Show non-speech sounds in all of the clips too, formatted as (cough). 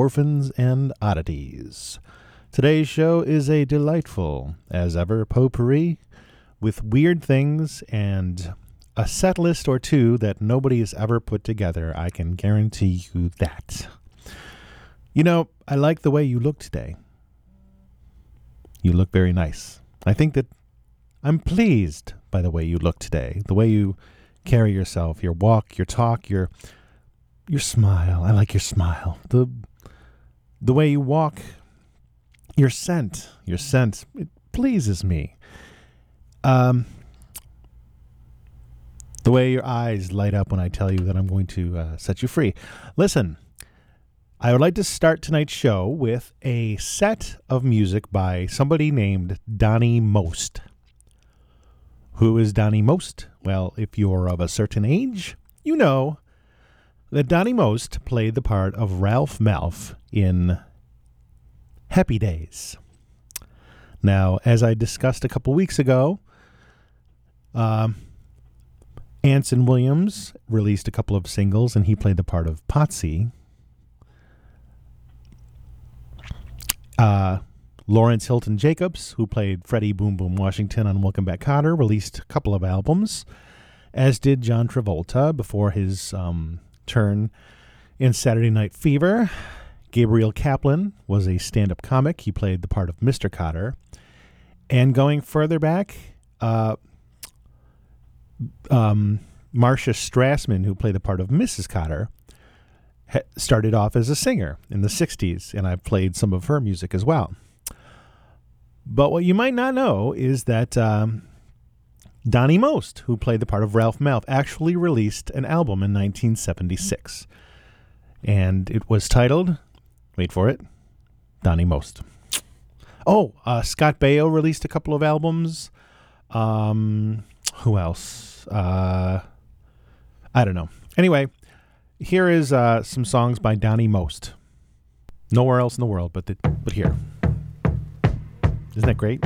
Orphans and Oddities. Today's show is a delightful, as ever, potpourri with weird things and a set list or two that nobody has ever put together. I can guarantee you that. You know, I like the way you look today. You look very nice. I think that I'm pleased by the way you look today, the way you carry yourself, your walk, your talk, your your smile. I like your smile. The the way you walk, your scent, your scent, it pleases me. Um, the way your eyes light up when I tell you that I'm going to uh, set you free. Listen, I would like to start tonight's show with a set of music by somebody named Donny Most. Who is Donny Most? Well, if you're of a certain age, you know that Donny Most played the part of Ralph Malph in Happy Days. Now, as I discussed a couple weeks ago, um, Anson Williams released a couple of singles and he played the part of Potsy. Uh, Lawrence Hilton Jacobs, who played Freddie Boom Boom Washington on Welcome Back Kotter, released a couple of albums, as did John Travolta before his um, turn in Saturday Night Fever. Gabriel Kaplan was a stand up comic. He played the part of Mr. Kotter. And going further back, uh, um, Marcia Strassman, who played the part of Mrs. Kotter, ha- started off as a singer in the 60s, and I've played some of her music as well. But what you might not know is that um, Donny Most, who played the part of Ralph Malph, actually released an album in 1976. And it was titled, wait for it, Donny Most. Oh, uh, Scott Baio released a couple of albums. Um, who else? Uh, I don't know. Anyway, here is uh, some songs by Donny Most. Nowhere else in the world, but the, but here. Isn't that great?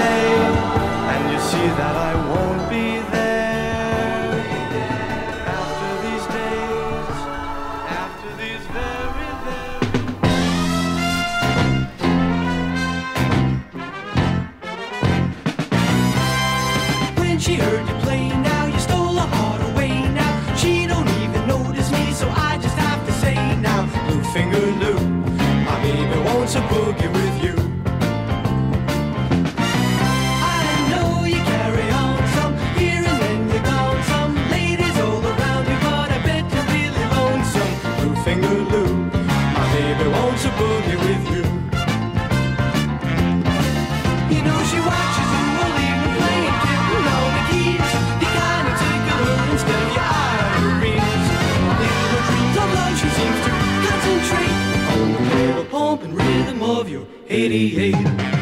day, and you see that I won't be there. After these days, after these very days. When she heard you play now, you stole her heart away now. She don't even notice me, so I just have to say now, Blue Finger Lou, my baby wants a boogie. radiator.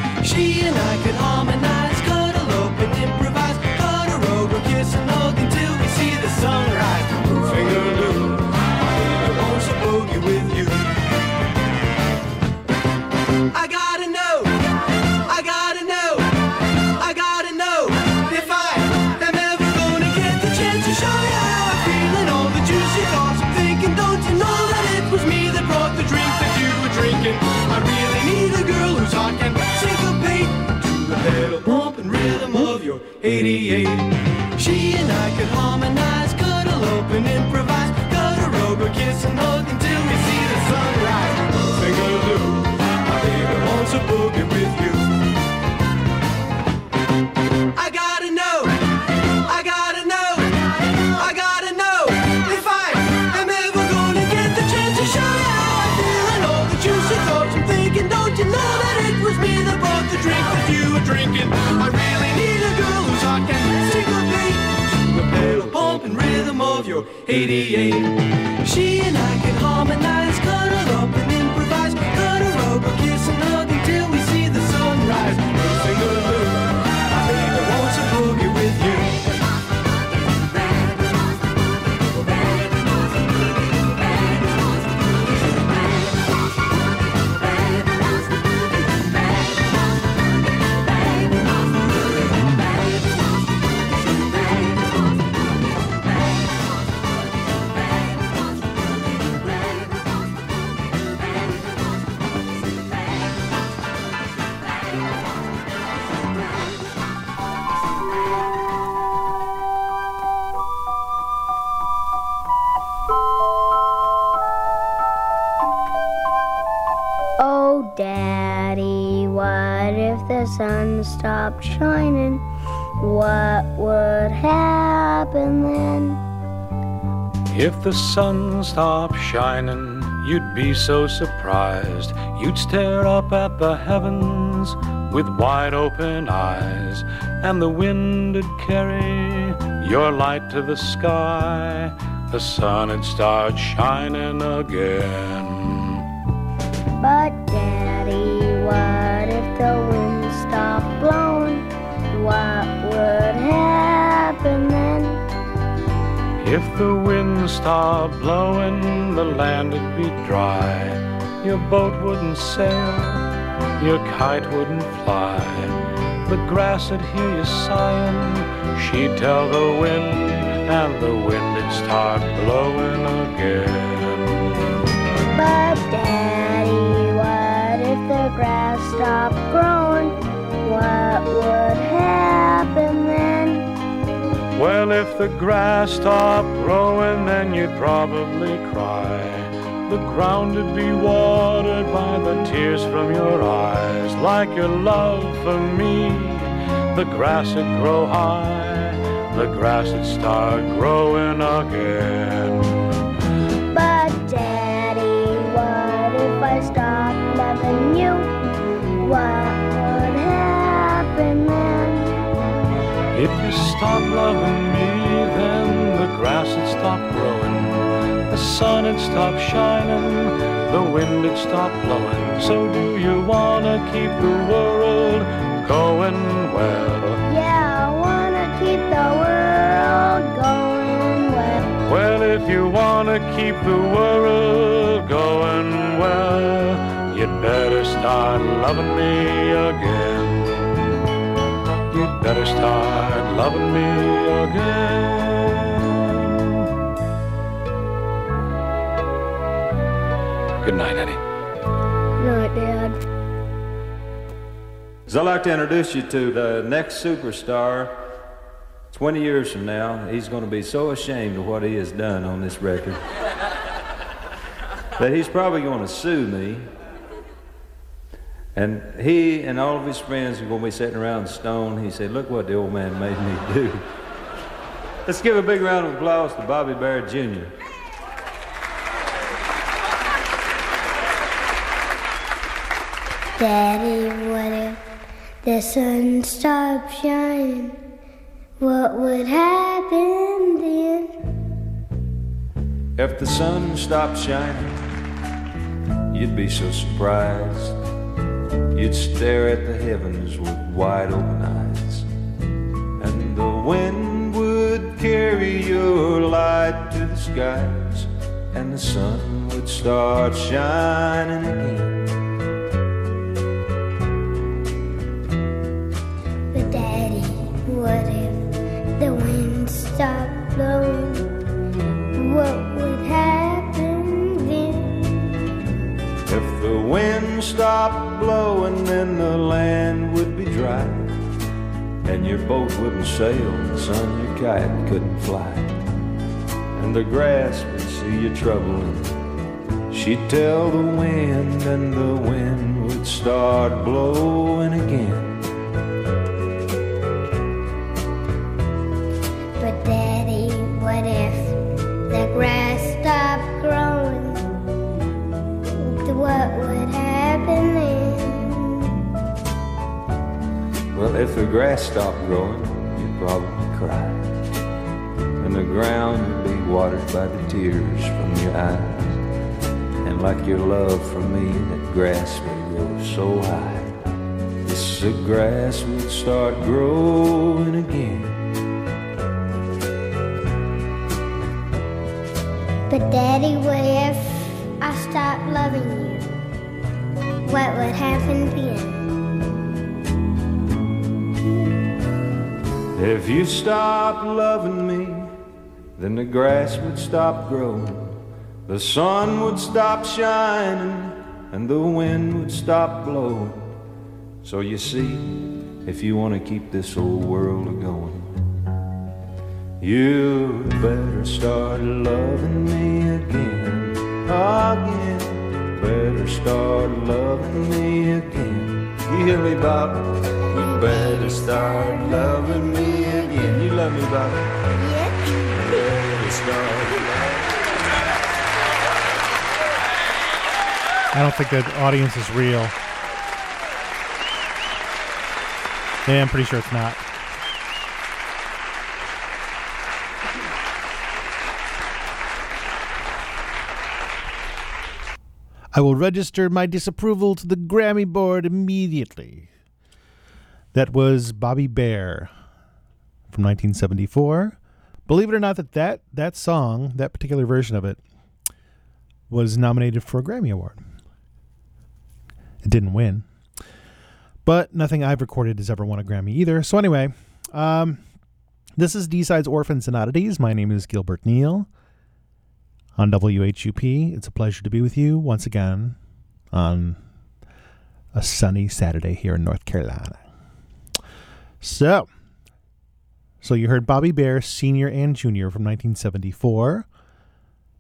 creator. The sun stopped shining, you'd be so surprised. You'd stare up at the heavens with wide open eyes, and the wind'd carry your light to the sky. The sun'd start shining again. But Daddy, what if the wind stopped blowing? What would happen then? If the wind stopped blowing, the land'd be dry. Your boat wouldn't sail, your kite wouldn't fly. The grass'd hear you sighing, she'd tell the wind, and the wind'd start blowing again. But Daddy, what if the grass stopped growing? What would happen then? Well, if the grass stopped growing, then you'd probably cry. The ground'd be watered by the tears from your eyes, like your love for me. The grass'd grow high, the grass'd start growing again. But Daddy, what if I stopped loving you? What would happen then? If you stop loving me, then the grass'd stop growing, the sun'd stop shining, the wind'd stop blowing. So do you wanna keep the world going well? Yeah, I wanna keep the world going well. Well, if you wanna keep the world going well, you'd better start loving me again. You'd better start loving me again. Good night, Eddie. No, Dad. So I'd like to introduce you to the next superstar. 20 years from now, he's going to be so ashamed of what he has done on this record (laughs) that he's probably going to sue me. And he and all of his friends are going to be sitting around stone. He said, Look what the old man made me do. (laughs) Let's give a big round of applause to Bobby Barrett Jr. Daddy, what if the sun stopped shining? What would happen then? If the sun stopped shining, you'd be so surprised. You'd stare at the heavens with wide open eyes. And the wind would carry your light to the skies. And the sun would start shining again. But Daddy, what if the wind stopped blowing? What would happen then? If the wind stopped blowing, then the land would be dry. And your boat wouldn't sail, and son, your kite couldn't fly. And the grass would see you troubling. She'd tell the wind, and the wind would start blowing again. The grass stopped growing, you'd probably cry. And the ground would be watered by the tears from your eyes. And like your love for me, that grass would grow so high. This the grass would start growing again. But Daddy, what if I stopped loving you? What would happen then? If you stopped loving me, then the grass would stop growing, the sun would stop shining, and the wind would stop blowing. So you see, if you want to keep this old world a going, you better start loving me again, again. Better start loving me again. You hear me, Bob? You better start loving me again. You love me, Bobby. Yes. You better start I don't think the audience is real. Yeah, I'm pretty sure it's not. I will register my disapproval to the Grammy board immediately. That was Bobby Bare from 1974. Believe it or not, that that, that song, that particular version of it, was nominated for a Grammy Award. It didn't win, but nothing I've recorded has ever won a Grammy either. So anyway, um, this is D-Sides Orphans and Oddities. My name is Gilbert Neal on WHUP. It's a pleasure to be with you once again on a sunny Saturday here in North Carolina. So, so you heard Bobby Bare, Senior and Junior from 1974.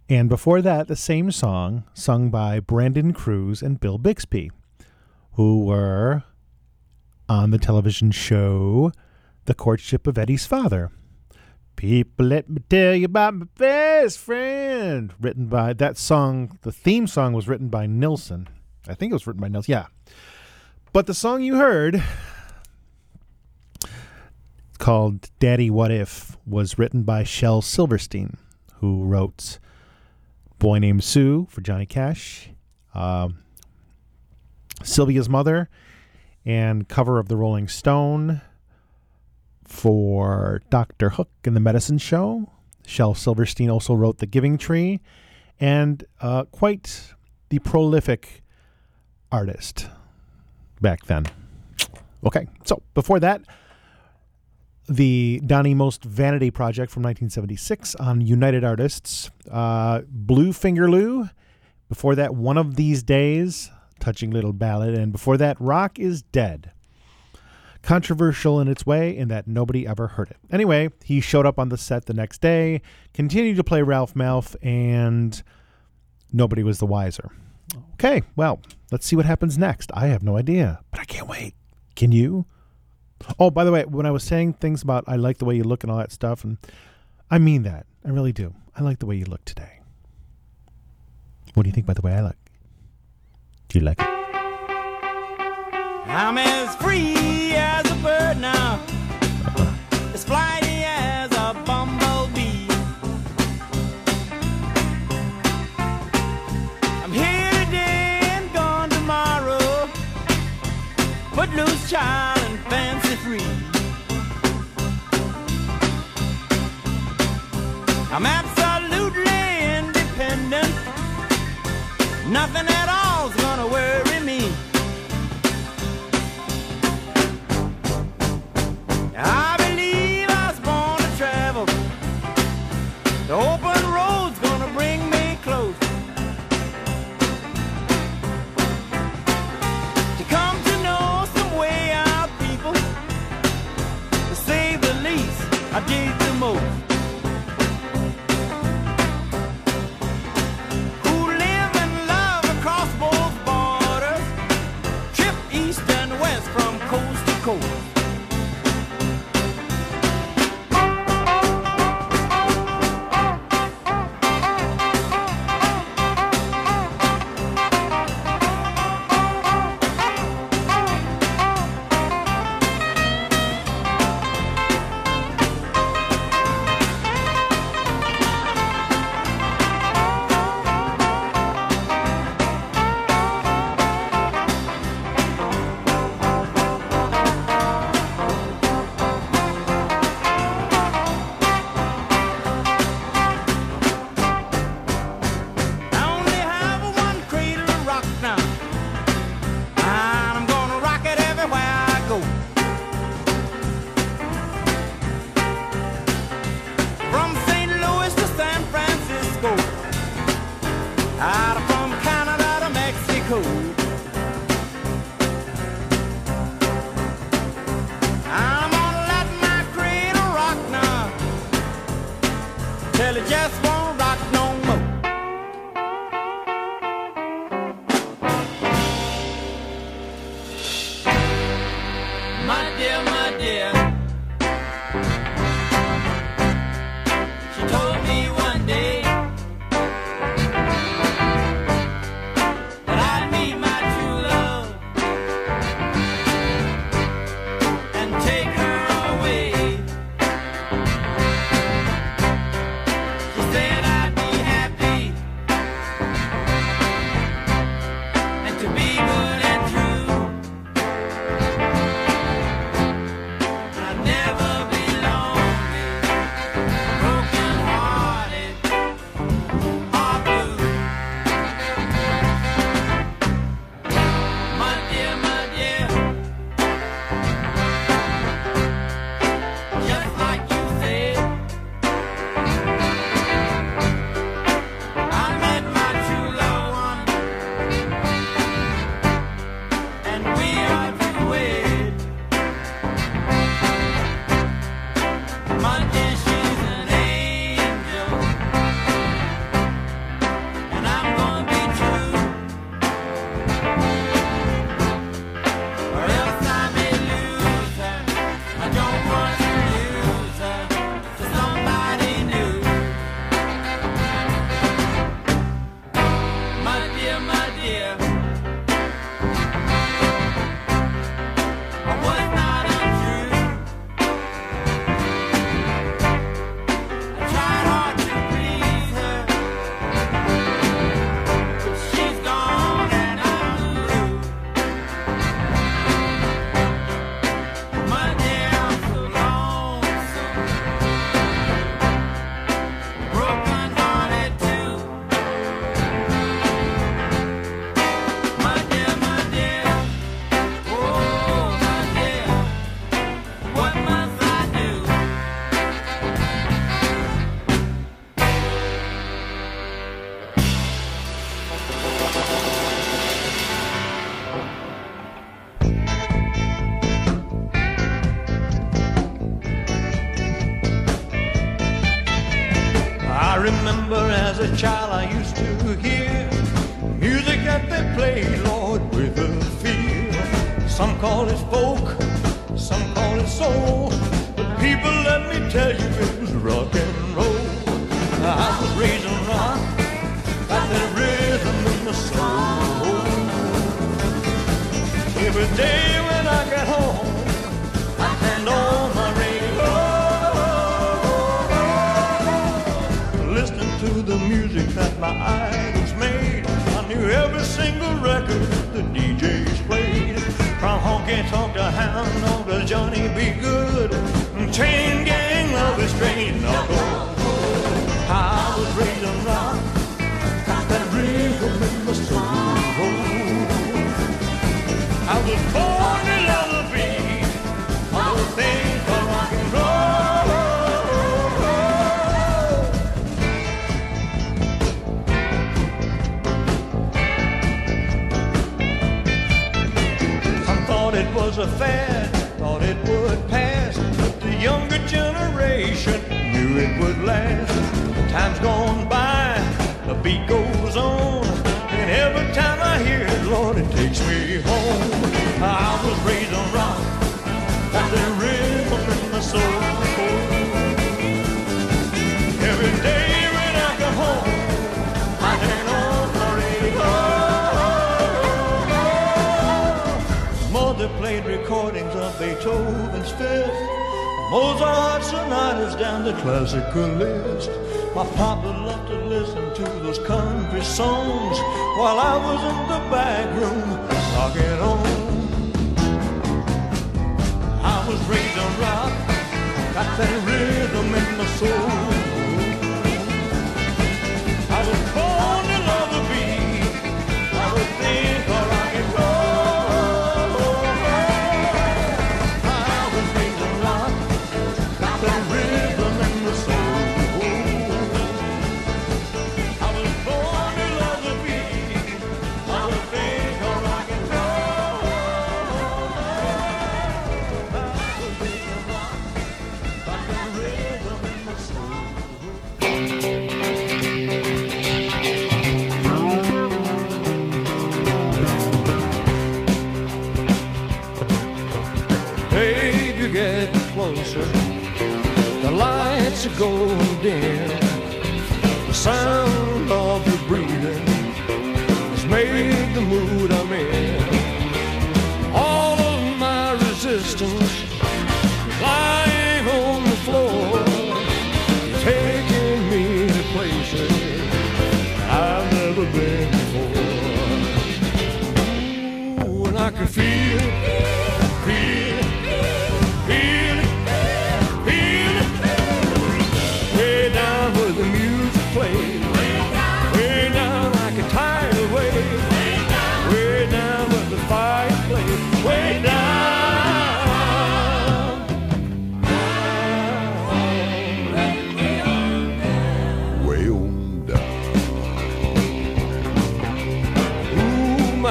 And before that, the same song sung by Brandon Cruz and Bill Bixby, who were on the television show The Courtship of Eddie's Father. People, let me tell you about my best friend. Written by that song, the theme song was written by Nilsson. I think it was written by Nilsson. Yeah. But the song you heard, called Daddy What If, was written by Shel Silverstein, who wrote Boy Named Sue for Johnny Cash, um, Sylvia's Mother, and cover of the Rolling Stone for Dr. Hook and the Medicine Show. Shel Silverstein also wrote The Giving Tree, and uh, quite the prolific artist back then. Okay, so before that, the Donny Most Vanity Project from 1976 on United Artists, uh, Blue Finger Lou. Before that, One of These Days, touching little ballad, and before that, Rock is Dead. Controversial in its way, in that nobody ever heard it. Anyway, he showed up on the set the next day, continued to play Ralph Malph, and nobody was the wiser. Okay, well, let's see what happens next. I have no idea, but I can't wait. Can you? Oh, by the way, when I was saying things about I like the way you look and all that stuff, and I mean that. I really do. I like the way you look today. What do you think by the way I look? Do you like it? I'm as free as a bird now, as flighty as a bumblebee. I'm here today and gone tomorrow, child I'm absolutely independent. Nothing at all's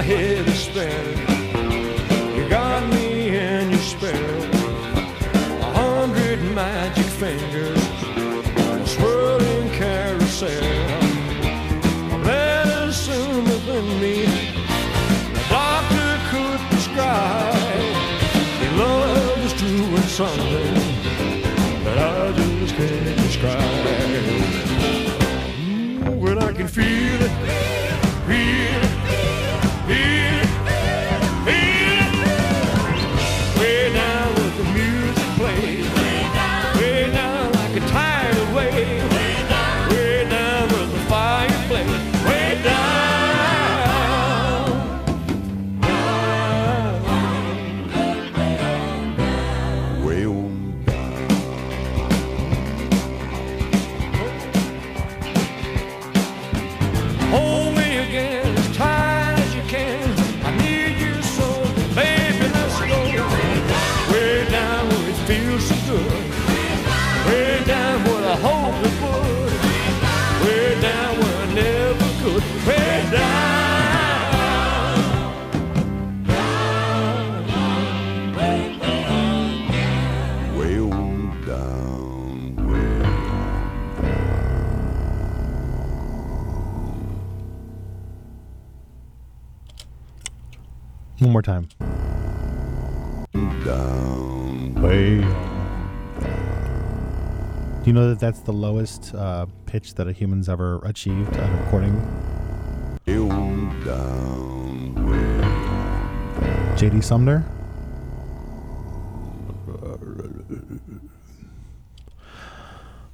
head is spinning. You got me in your spell. A hundred magic fingers, a swirling carousel. Medicine within me, the doctor could prescribe. Your love is doing something that I just can't describe. Ooh, and I can feel more time. down. Way. Do you know that that's the lowest uh, pitch that a human's ever achieved on a recording? J.D. Sumner?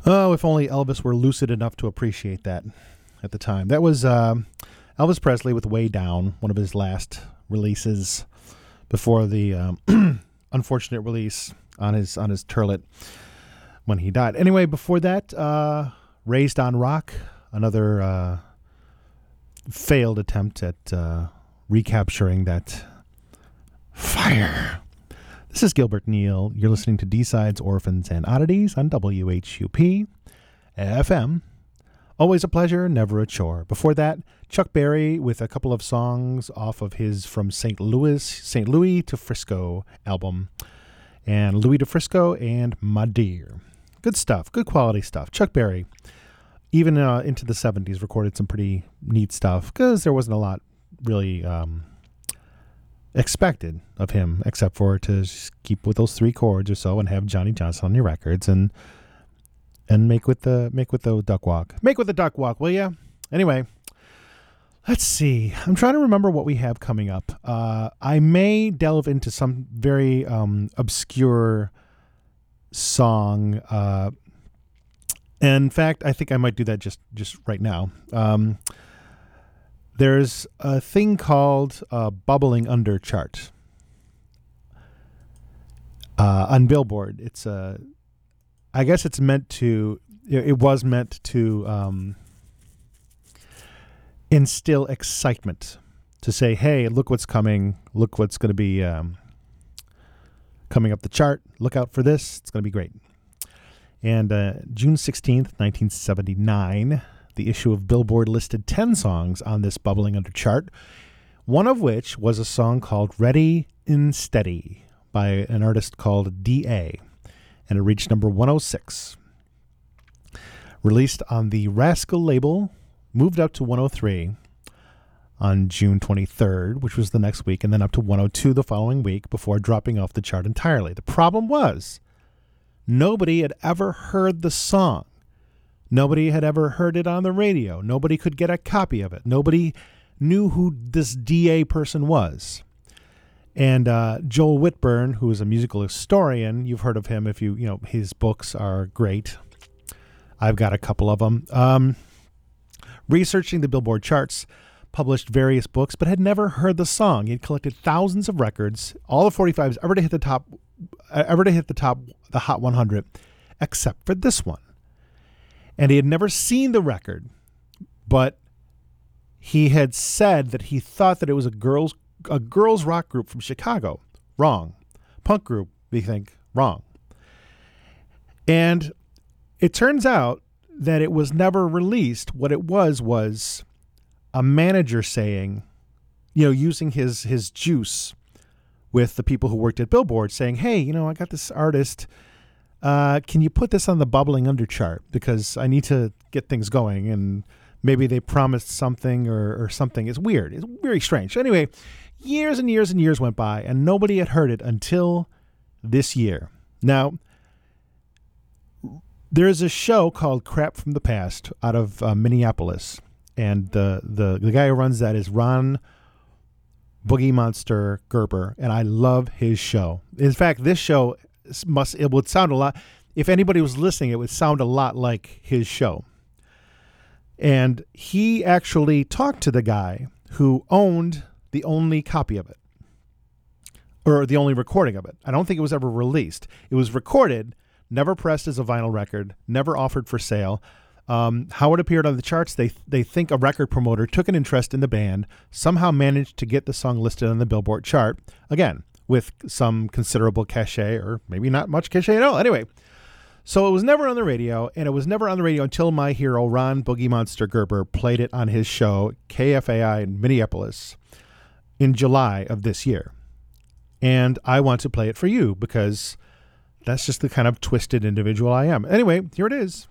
Oh, if only Elvis were lucid enough to appreciate that at the time. That was um Elvis Presley with Way Down, one of his last releases before the um, (clears throat) unfortunate release on his on his turlet when he died. Anyway, before that, uh, Raised on Rock, another uh, failed attempt at uh, recapturing that fire. This is Gilbert Neal. You're listening to D-Sides, Orphans, and Oddities on WHUP FM. Always a pleasure, never a chore. Before that, Chuck Berry with a couple of songs off of his From St. Louis, St. Louis to Frisco album. And Louis to Frisco and My Dear. Good stuff, good quality stuff. Chuck Berry, even uh, into the 70s, recorded some pretty neat stuff because there wasn't a lot really um, expected of him except for to keep with those three chords or so and have Johnny Johnson on your records and and make with the make with the duck walk. Make with the duck walk, will you? Anyway, let's see. I'm trying to remember what we have coming up. Uh, I may delve into some very um, obscure song. Uh, in fact, I think I might do that just just right now. Um, there's a thing called uh, bubbling under chart uh, on Billboard. It's a, I guess it's meant to. It was meant to um, instill excitement, to say, "Hey, look what's coming! Look what's going to be um, coming up the chart! Look out for this! It's going to be great." And uh, June 16th, 1979, the issue of Billboard listed 10 songs on this bubbling under chart, one of which was a song called Ready and Steady by an artist called D.A., and it reached number 106. Released on the Rascal label, moved up to 103 on June 23rd, which was the next week, and then up to 102 the following week before dropping off the chart entirely. The problem was nobody had ever heard the song. Nobody had ever heard it on the radio. Nobody could get a copy of it. Nobody knew who this DA person was. And uh, Joel Whitburn, who is a musical historian, you've heard of him if you, you know, his books are great. I've got a couple of them. Um, researching the Billboard charts, published various books, but had never heard the song. He had collected thousands of records, all the 45s ever to hit the top, ever to hit the top, the Hot 100, except for this one. And he had never seen the record, but he had said that he thought that it was a girls a girls rock group from Chicago. Wrong. Punk group, we think. Wrong. And it turns out that it was never released. What it was was a manager saying, you know, using his his juice with the people who worked at Billboard, saying, "Hey, you know, I got this artist. Uh, can you put this on the bubbling under chart because I need to get things going and." Maybe they promised something or, or something. It's weird. It's very strange. Anyway, years and years and years went by, and nobody had heard it until this year. Now, there's a show called Crap from the Past out of uh, Minneapolis, and the, the the guy who runs that is Ron Boogie Monster Gerber, and I love his show. In fact, this show must it would sound a lot. If anybody was listening, it would sound a lot like his show. And he actually talked to the guy who owned the only copy of it, or the only recording of it. I don't think it was ever released. It was recorded, never pressed as a vinyl record, never offered for sale. Um, how it appeared on the charts, they they think a record promoter took an interest in the band, somehow managed to get the song listed on the Billboard chart. Again, with some considerable cachet, or maybe not much cachet at all. Anyway, so it was never on the radio, and it was never on the radio until my hero Ron Boogie Monster Gerber played it on his show KFAI in Minneapolis in July of this year. And I want to play it for you because that's just the kind of twisted individual I am. Anyway, here it is.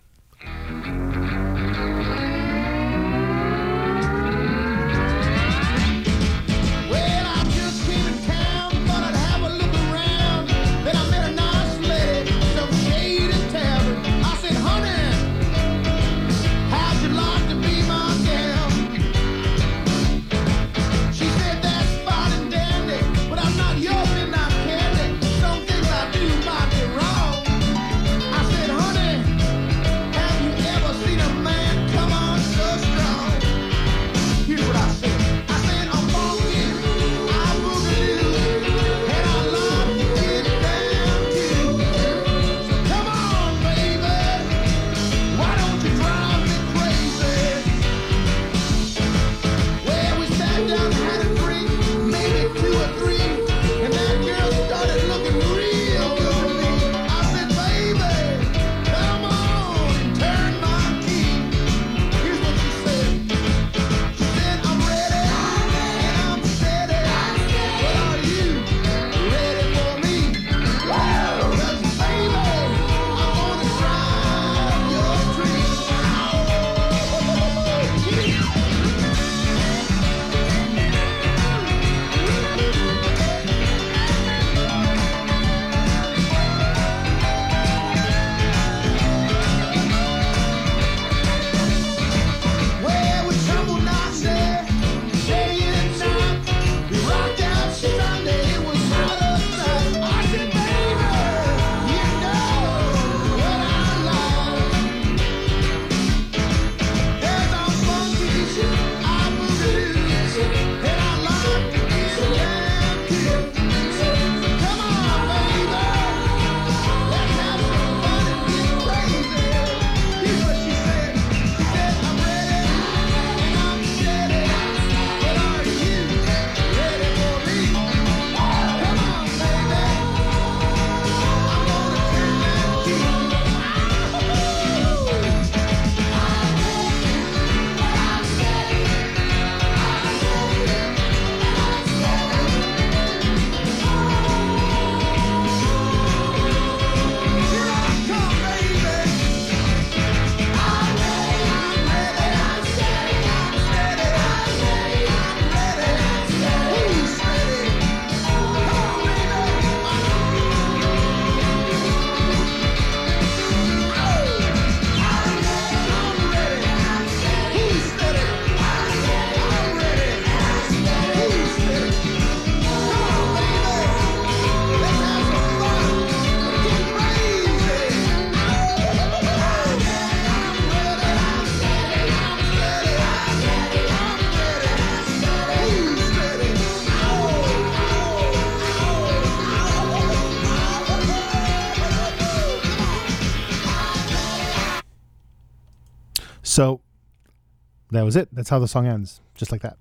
That was it. That's how the song ends, just like that.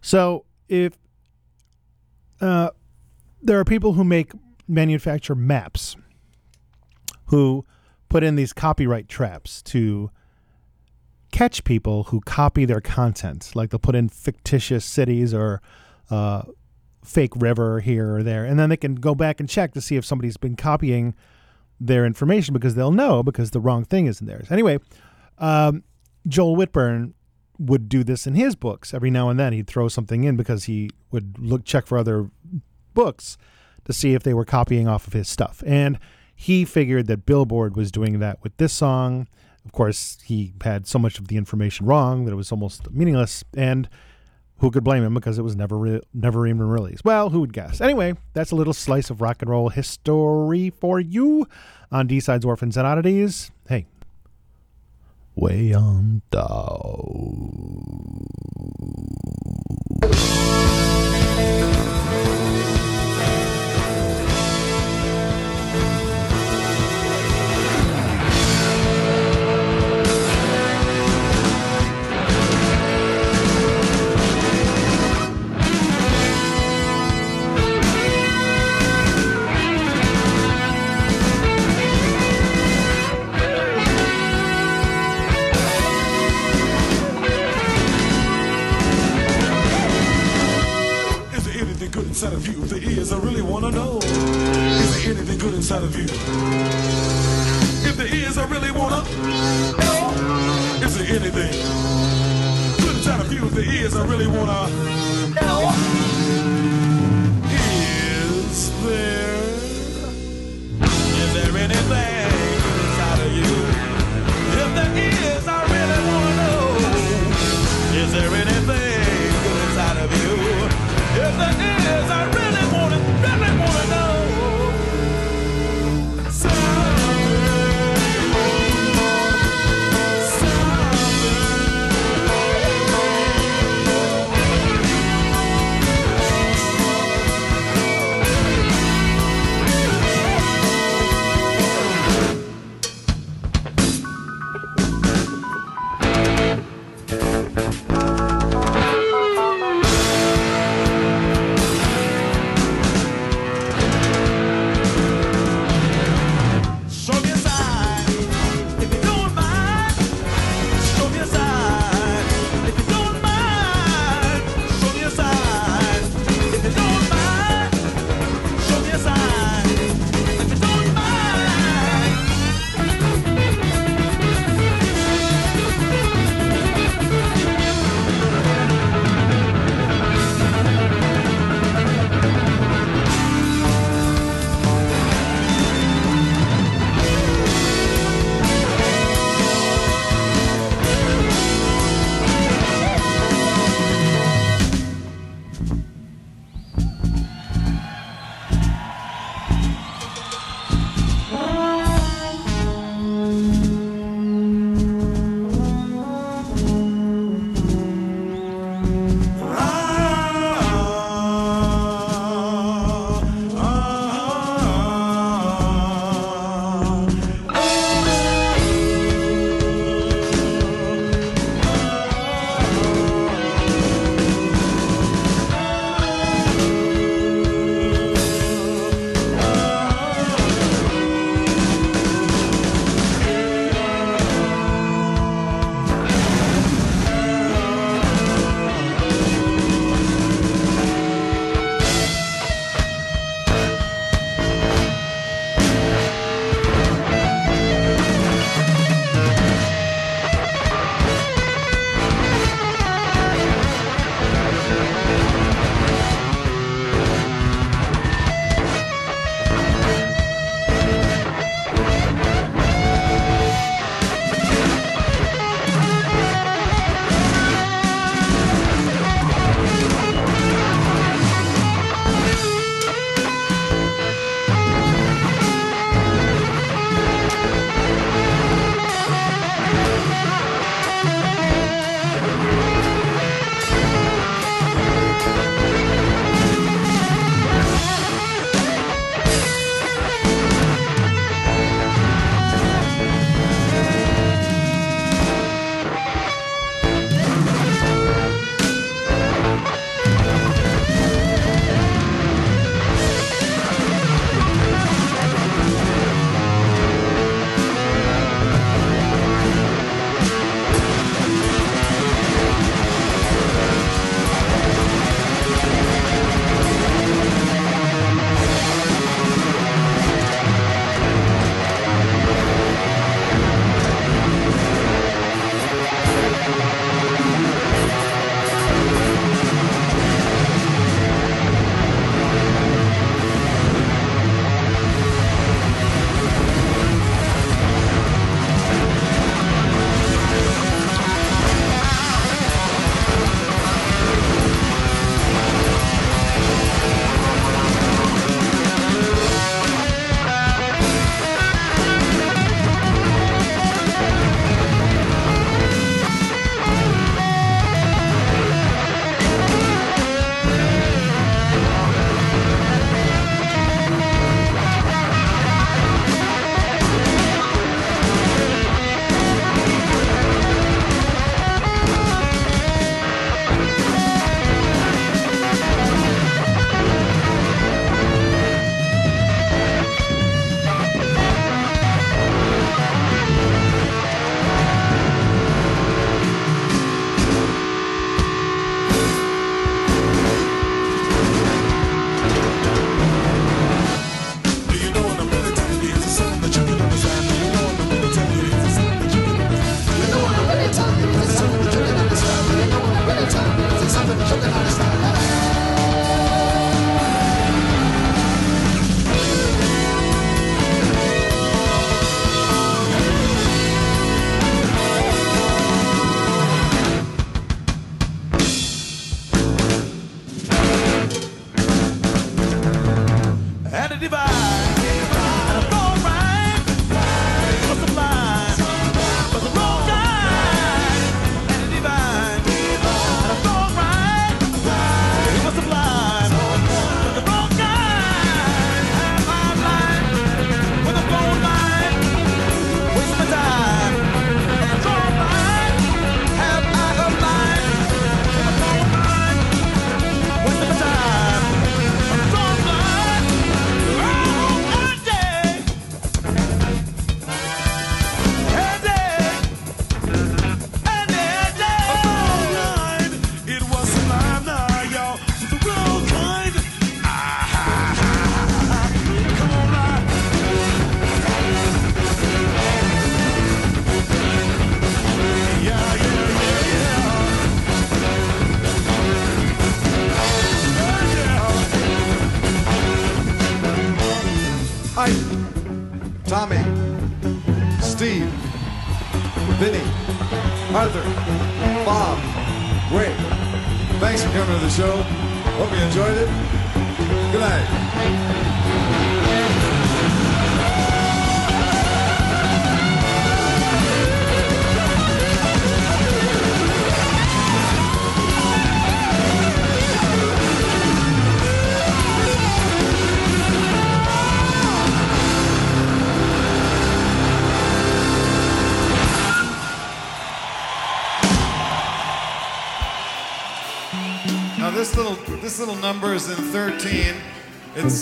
So if uh, there are people who make manufacture maps who put in these copyright traps to catch people who copy their content. Like they'll put in fictitious cities or uh, fake river here or there, and then they can go back and check to see if somebody's been copying their information because they'll know because the wrong thing isn't theirs. Anyway, um, Joel Whitburn would do this in his books every now and then. He'd throw something in because he would look check for other books to see if they were copying off of his stuff. And he figured that Billboard was doing that with this song. Of course, he had so much of the information wrong that it was almost meaningless. And who could blame him because it was never re- never even released? Well, who would guess? Anyway, that's a little slice of rock and roll history for you on D Sides Orphans and Oddities. Hey, way on down. Inside of you? If there is, I really wanna know. Is there anything good inside of you? If there is, I really wanna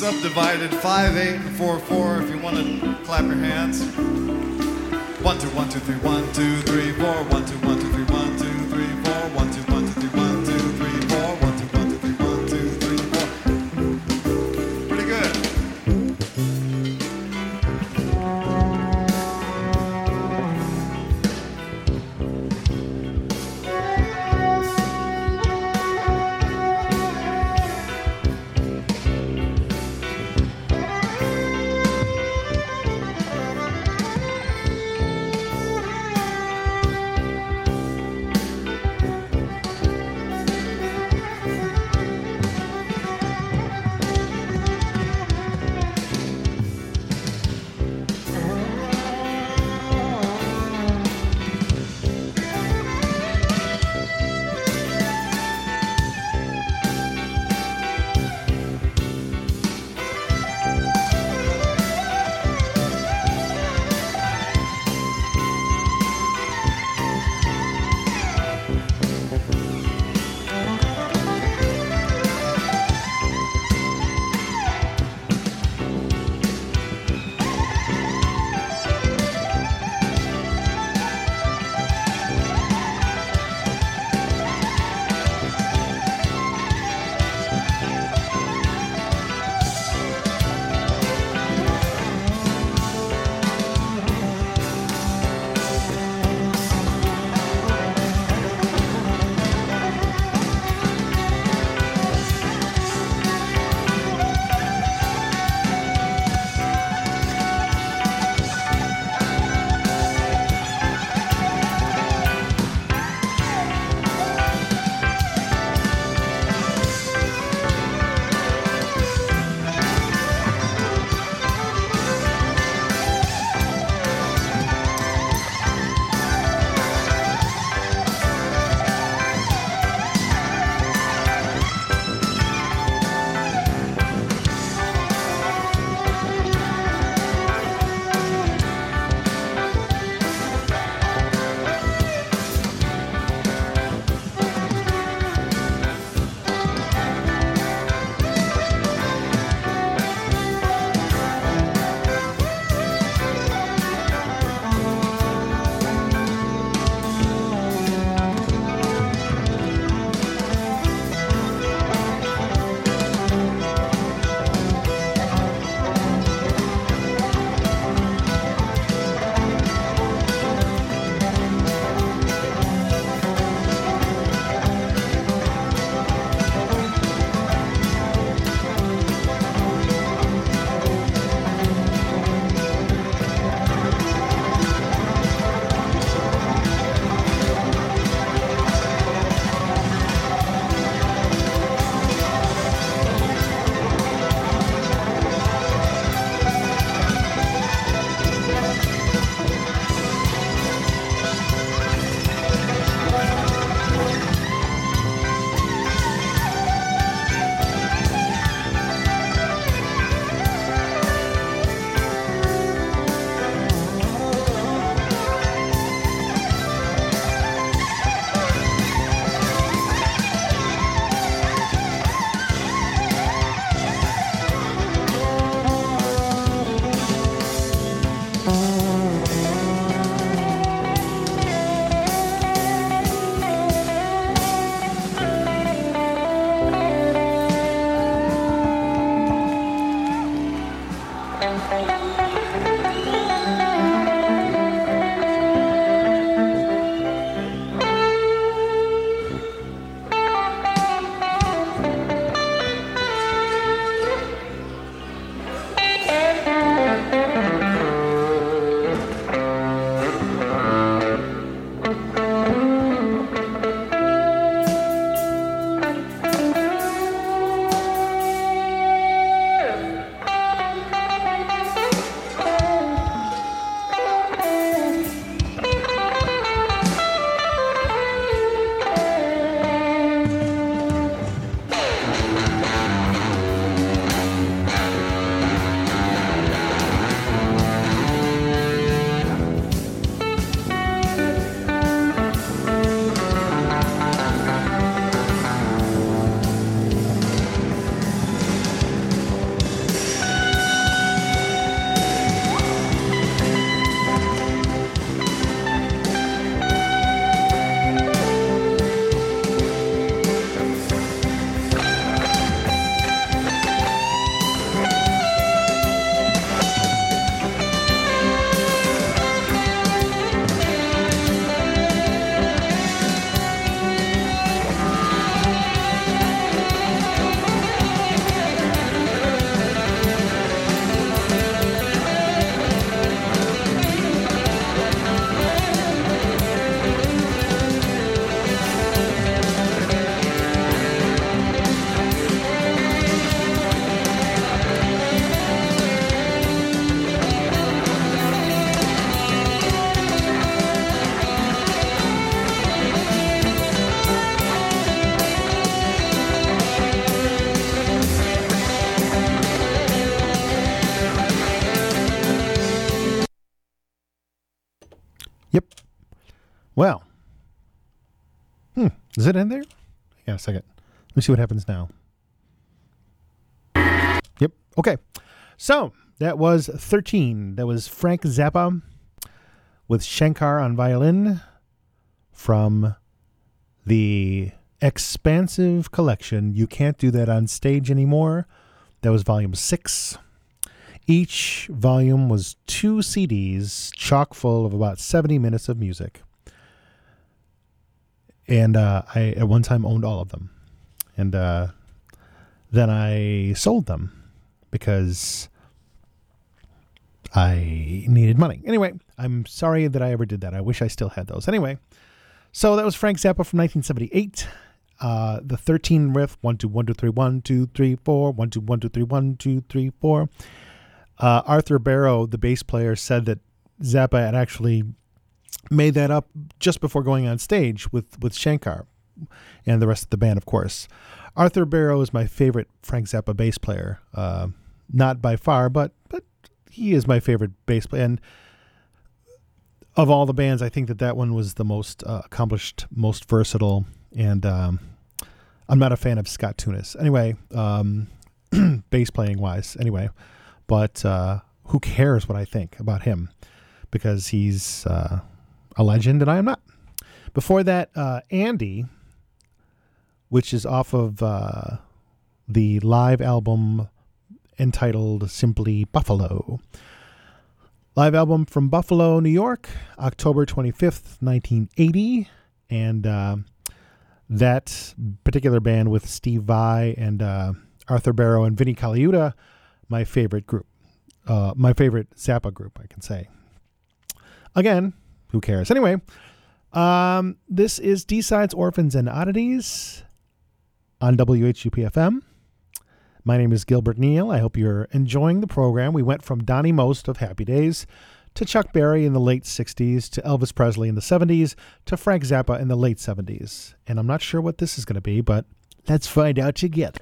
subdivided 5844 if you want to clap your hands. 1, 2, 1, 2, 3, 1, 2, 3, 4, 1, 2, 1, 2, 3, 1. Is it in there? Yeah, a second. Let me see what happens now. Yep. Okay. So that was 13. That was Frank Zappa with Shankar on violin from the expansive collection. You can't do that on stage anymore. That was volume six. Each volume was two CDs, chock full of about 70 minutes of music. And uh, I, at one time, owned all of them. And uh, then I sold them because I needed money. Anyway, I'm sorry that I ever did that. I wish I still had those. Anyway, so that was Frank Zappa from 1978. Uh, the 13 riff, one, two, one, two, three, one, two, three, four, one, two, one, two, three, one, two, three, four. Uh, Arthur Barrow, the bass player, said that Zappa had actually made that up just before going on stage with, with Shankar and the rest of the band, of course. Arthur Barrow is my favorite Frank Zappa bass player. Uh, not by far, but but he is my favorite bass player. And of all the bands, I think that that one was the most uh, accomplished, most versatile. And um, I'm not a fan of Scott Thunes. Anyway, um, (clears throat) bass playing wise, anyway. But uh, who cares what I think about him? Because he's uh, a legend and I am not. Before that, uh, Andy, which is off of uh, the live album entitled simply Buffalo. Live album from Buffalo, New York, October 25th, 1980. And uh, that particular band with Steve Vai and uh, Arthur Barrow and Vinnie Colaiuta, my favorite group. Uh, my favorite Zappa group, I can say. Again, who cares? Anyway, um, this is D-Sides, Orphans, and Oddities on WHUPFM. My name is Gilbert Neal. I hope you're enjoying the program. We went from Donny Most of Happy Days to Chuck Berry in the late 60s to Elvis Presley in the 70s to Frank Zappa in the late 70s. And I'm not sure what this is going to be, but let's find out together.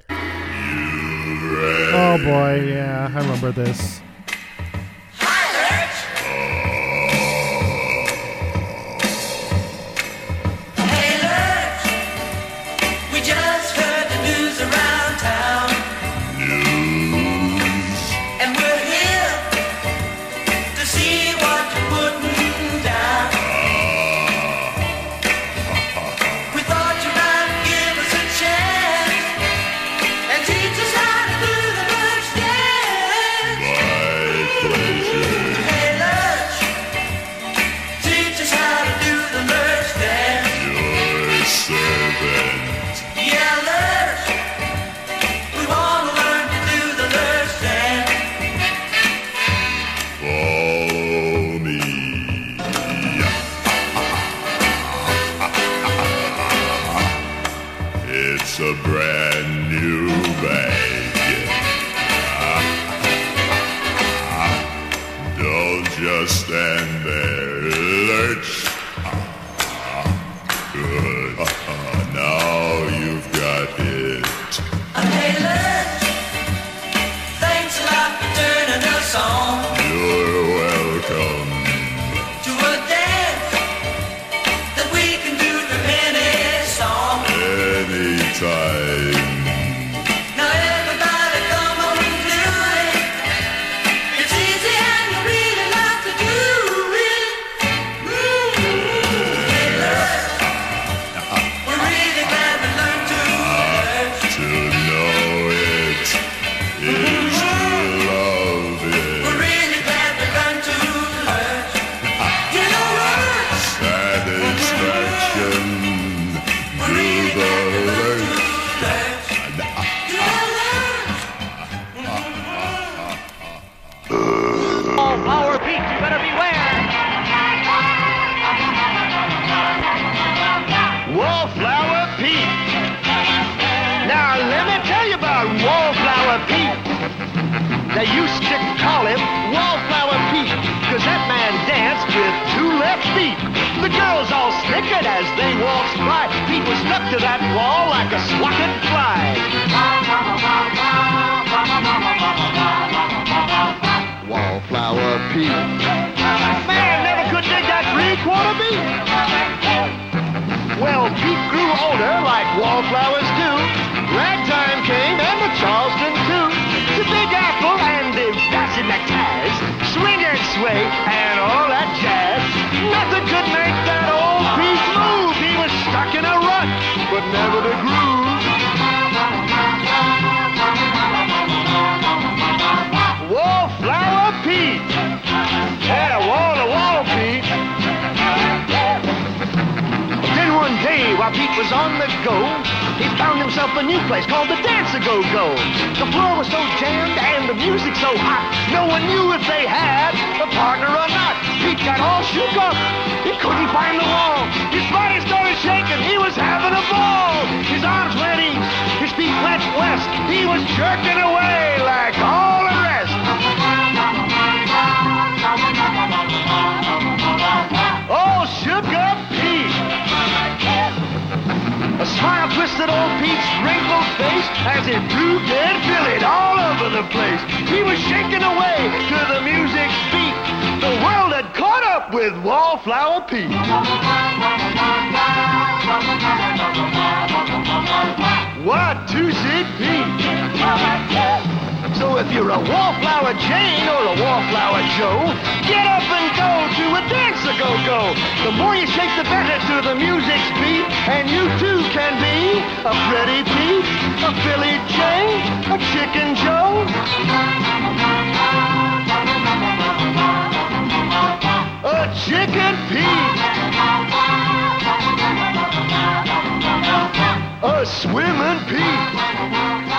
Oh boy, yeah, I remember this. to that wall like a swatted fly. Wallflower Pete. Man, never could dig that three-quarter beat. Well, Pete grew older like wallflowers do. Ragtime came and the Charleston too. The Big Apple and the Bassinet Taz, Swing and Sway and all that jazz. Was on the go, he found himself a new place called the Dance a Go Go. The floor was so jammed and the music so hot, no one knew if they had a partner or not. Pete got all shook up. He couldn't find the wall. His body started shaking. He was having a ball. His arms went east. His feet went west. He was jerking away like all the twisted old Pete's wrinkled face as he blew dead Billy all over the place. He was shaking away to the music's beat. The world had caught up with Wallflower Pete. What to see Pete? So if you're a wallflower Jane or a wallflower Joe, get up and go to a dance a go go. The more you shake, the better to the music's beat, and you too can be a Freddie Pete, a Billy Jane, a Chicken Joe. A Chicken Pete. A Swimming Pete.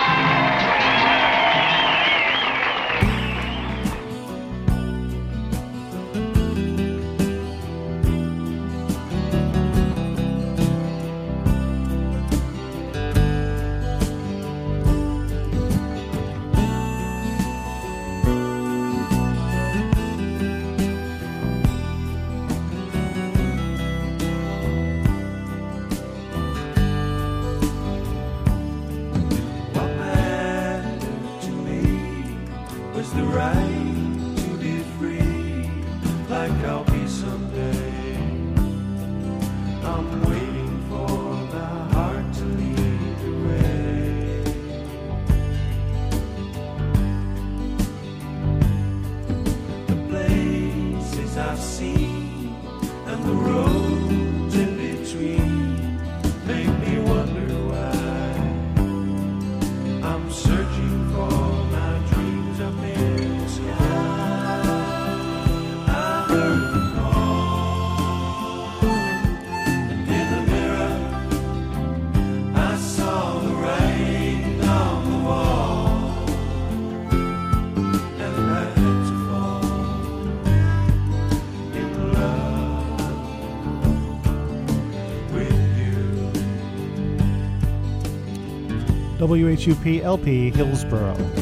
Places WHUP LP Hillsborough.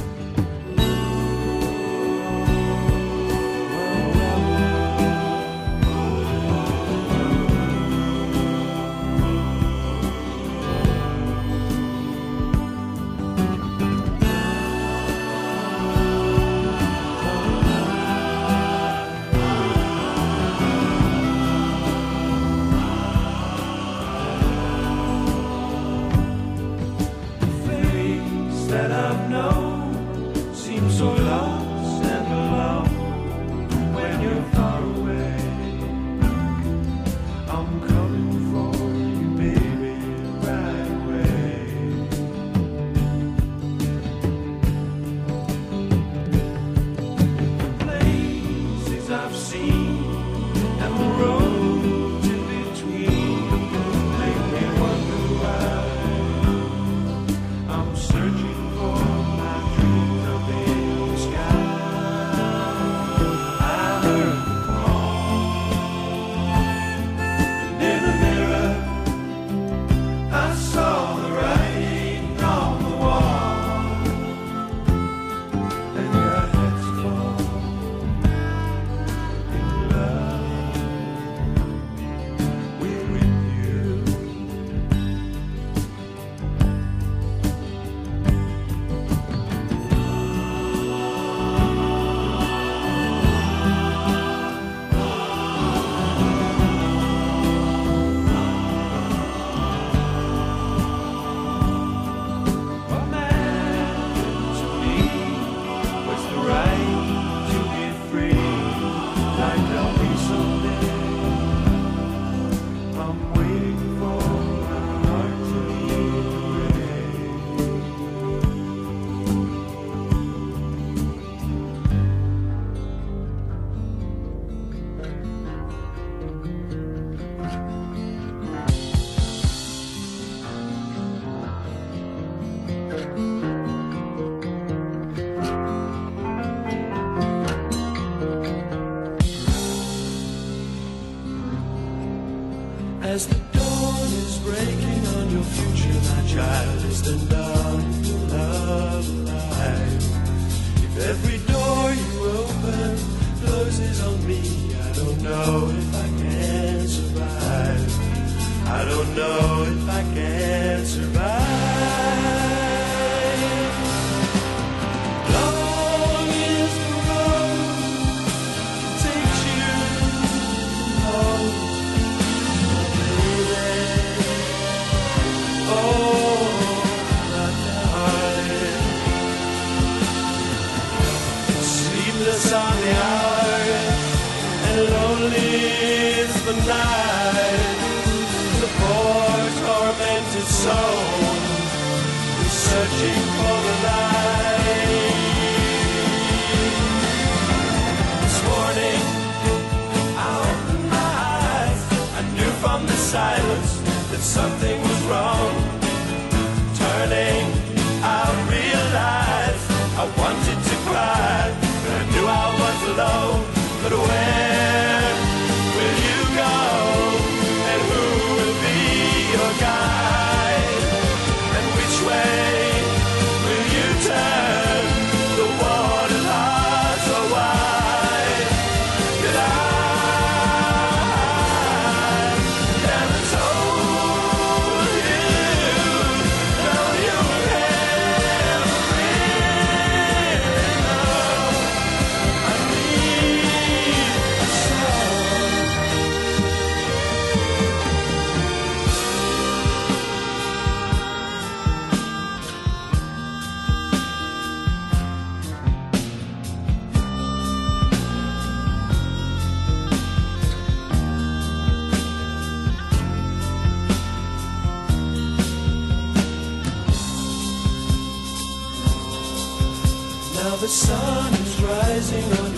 Sun is rising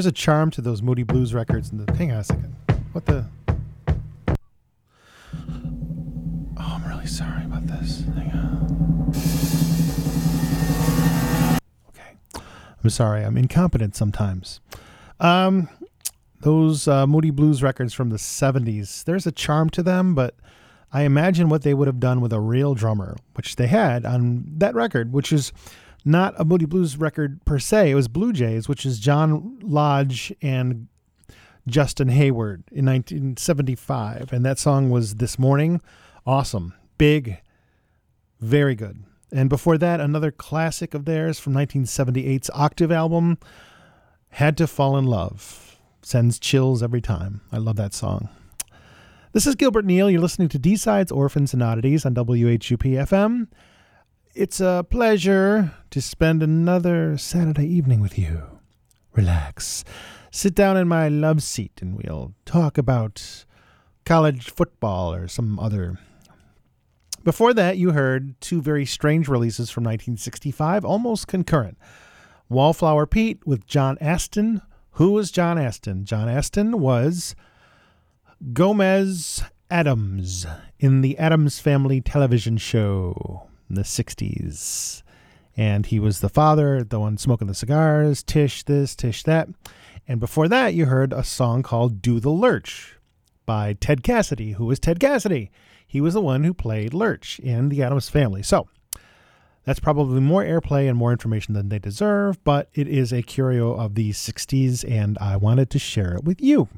There's a charm to those Moody Blues records. And the, hang on a second. What the? Oh, I'm really sorry about this. Hang on. Okay. I'm sorry. I'm incompetent sometimes. Um, those uh, Moody Blues records from the 70s, there's a charm to them, but I imagine what they would have done with a real drummer, which they had on that record, which is not a Moody Blues record per se. It was Blue Jays, which is John Lodge and Justin Hayward in 1975. And that song was This Morning. Awesome. Big. Very good. And before that, another classic of theirs from 1978's Octave album, Had to Fall in Love. Sends chills every time. I love that song. This is Gilbert Neal. You're listening to D Sides, Orphans, and Oddities on WHUP FM. It's a pleasure to spend another Saturday evening with you. Relax. Sit down in my love seat and we'll talk about college football or some other. Before that, you heard two very strange releases from 1965, almost concurrent. Wallflower Pete with John Astin. Who was John Astin? John Astin was Gomez Addams in the Addams Family television show in the 60s. And he was the father, the one smoking the cigars, Tish this, Tish that. And before that, you heard a song called Do the Lurch by Ted Cassidy. Who was Ted Cassidy? He was the one who played Lurch in the Addams Family. So that's probably more airplay and more information than they deserve, but it is a curio of the 60s, and I wanted to share it with you.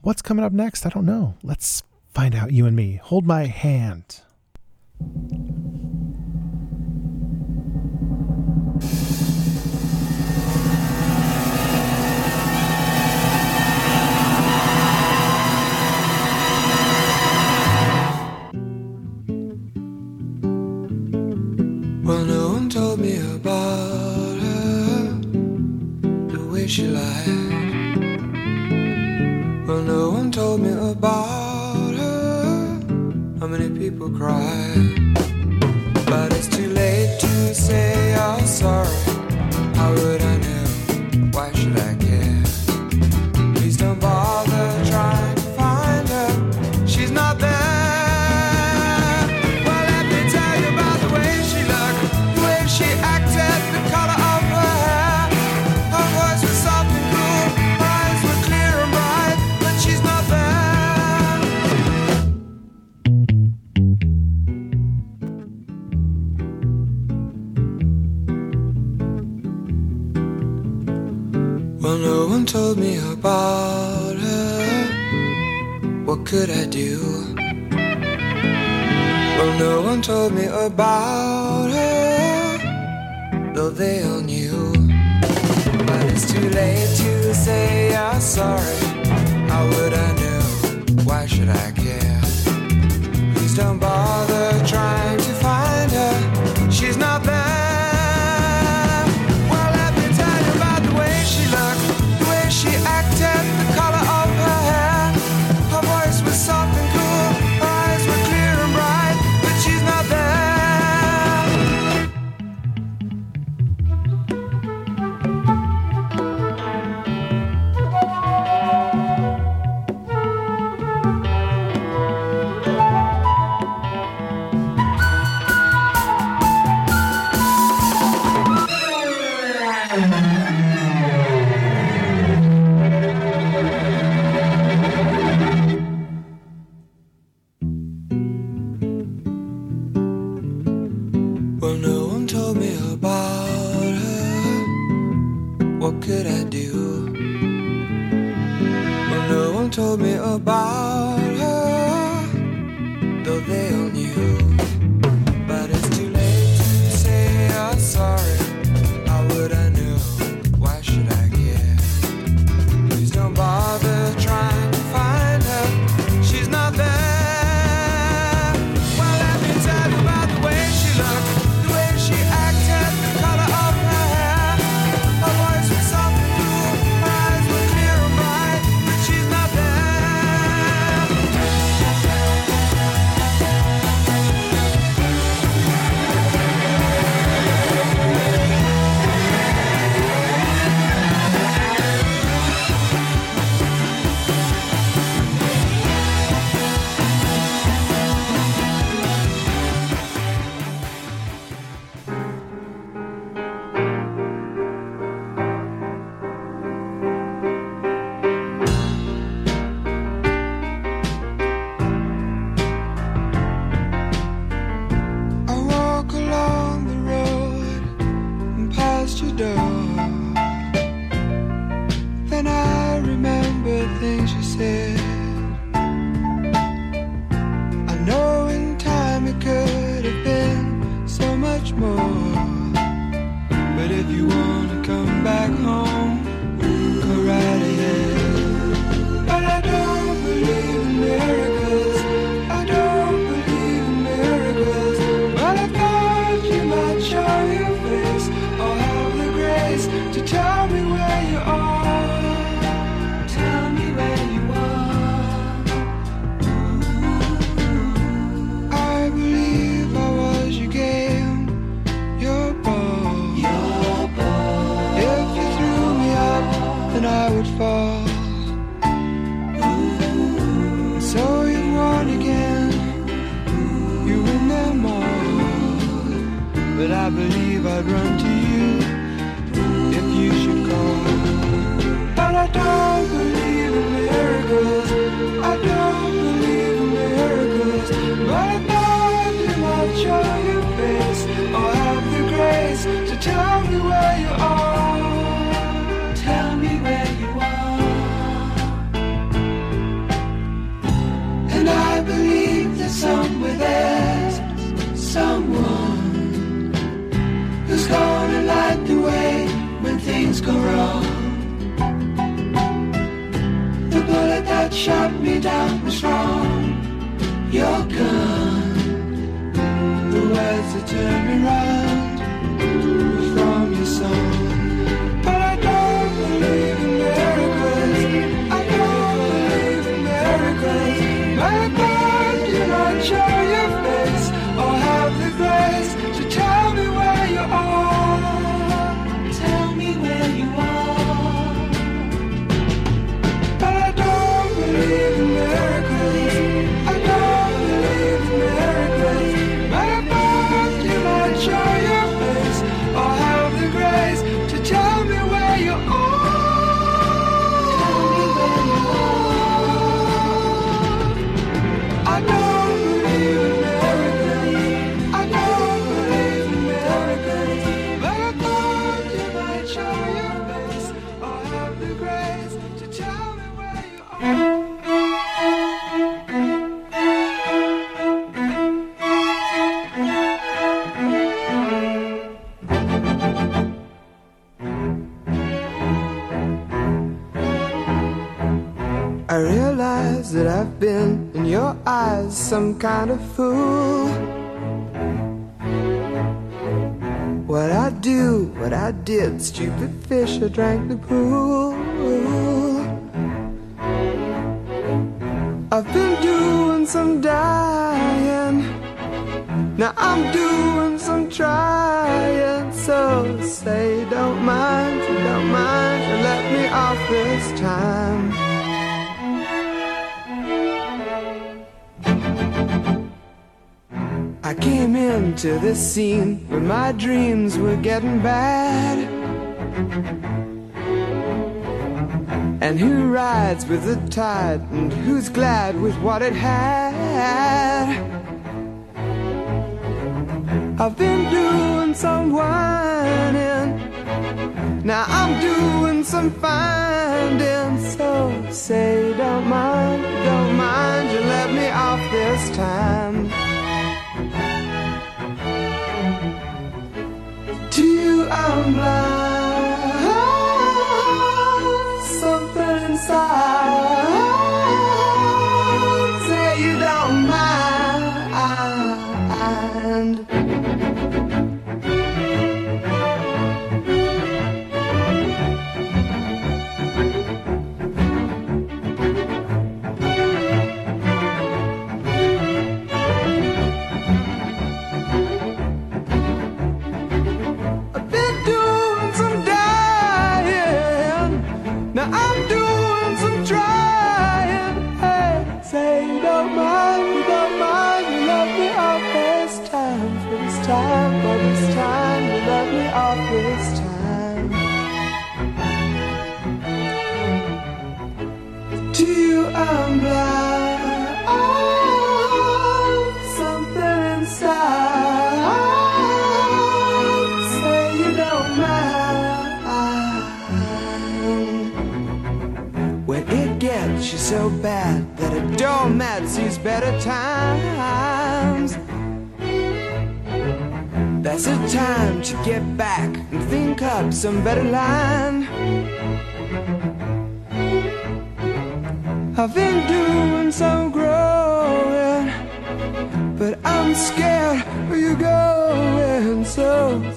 What's coming up next? I don't know. Let's find out, you and me. Hold my hand. She lied. Well, no one told me about people cry. But it's too late to say I'm sorry. Could I do? Well, no one told me about her, though they all knew. But it's too late to say I'm sorry. How would I know? Why should I care? Please don't bother trying kind of fool. What I do, what I did, stupid fish, I drank the pool. I've been doing some dying, now I'm doing some trying. So say, don't mind, don't mind, let me off this To the scene where my dreams were getting bad. And who rides with the tide and who's glad with what it had? I've been doing some whining. Now I'm doing some finding. So say, don't mind, don't mind, you let me off this time. I'm blind. better times. That's the time to get back and think up some better line. I've been doing some growing, but I'm scared where you going so.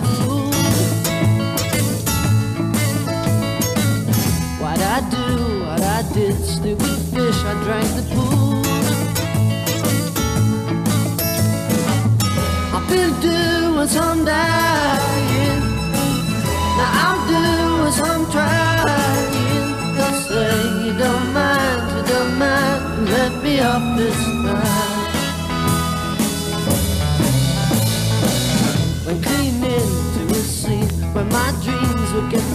the fool. What I do, what I did, stupid fish, I drank the pool. Dreams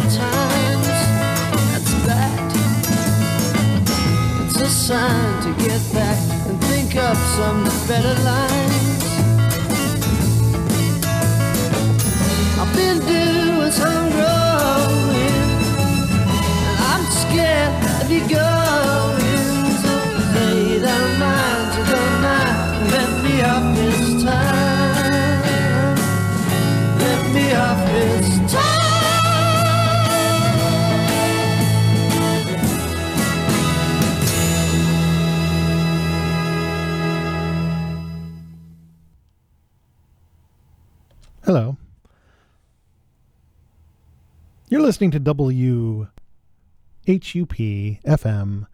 times. That's bad. It's a sign to get back and think up some better lines. I've been doing some growing, and I'm scared of you going. Listening to WHUP FM,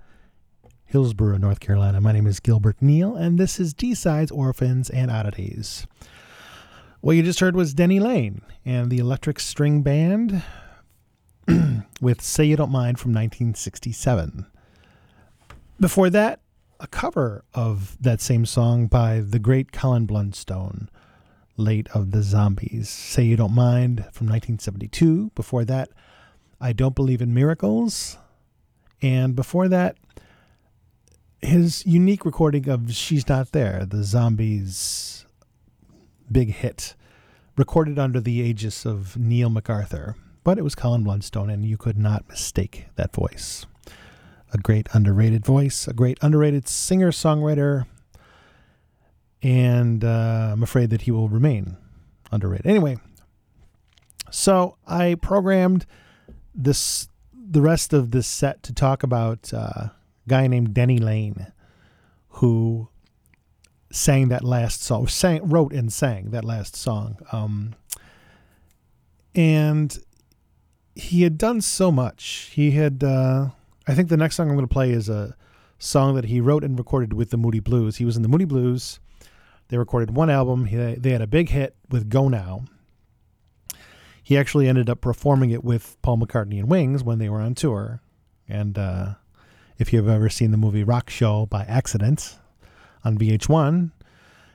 Hillsborough, North Carolina. My name is Gilbert Neal, and this is D Sides, Orphans, and Oddities. What you just heard was Denny Laine and the Electric String Band (clears throat) with Say You Don't Mind from 1967. Before that, a cover of that same song by the great Colin Blunstone late of the Zombies. Say You Don't Mind from 1972. Before that, I Don't Believe in Miracles. And before that, his unique recording of She's Not There, the Zombies' big hit, recorded under the aegis of Neil MacArthur. But it was Colin Blunstone, and you could not mistake that voice. A great underrated voice, a great underrated singer songwriter, and uh, I'm afraid that he will remain underrated. Anyway, so I programmed this the rest of this set to talk about uh, a guy named Denny Laine, who sang that last song, sang, wrote and sang that last song, um, and he had done so much. He had, uh, I think, the next song I'm going to play is a song that he wrote and recorded with the Moody Blues. He was in the Moody Blues. They recorded one album. He, they had a big hit with Go Now. He actually ended up performing it with Paul McCartney and Wings when they were on tour. And uh, if you've ever seen the movie Rock Show by accident on VH1,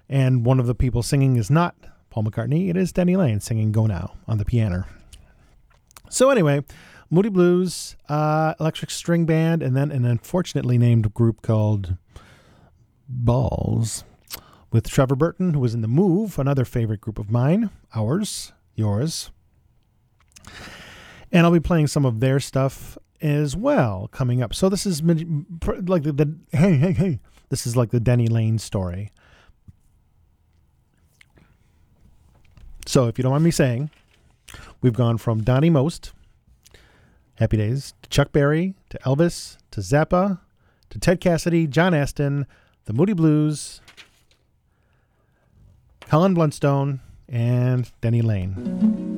and one of the people singing is not Paul McCartney, it is Denny Laine singing Go Now on the piano. So, anyway, Moody Blues, uh, Electric String Band, and then an unfortunately named group called Balls with Trevor Burton, who was in The Move, another favorite group of mine, ours, yours. And I'll be playing some of their stuff as well coming up. So this is like the, the hey hey hey. This is like the Denny Laine story. So if you don't mind me saying, we've gone from Donny Most, Happy Days, to Chuck Berry, to Elvis, to Zappa, to Ted Cassidy, John Astin, the Moody Blues, Colin Blunstone, and Denny Laine.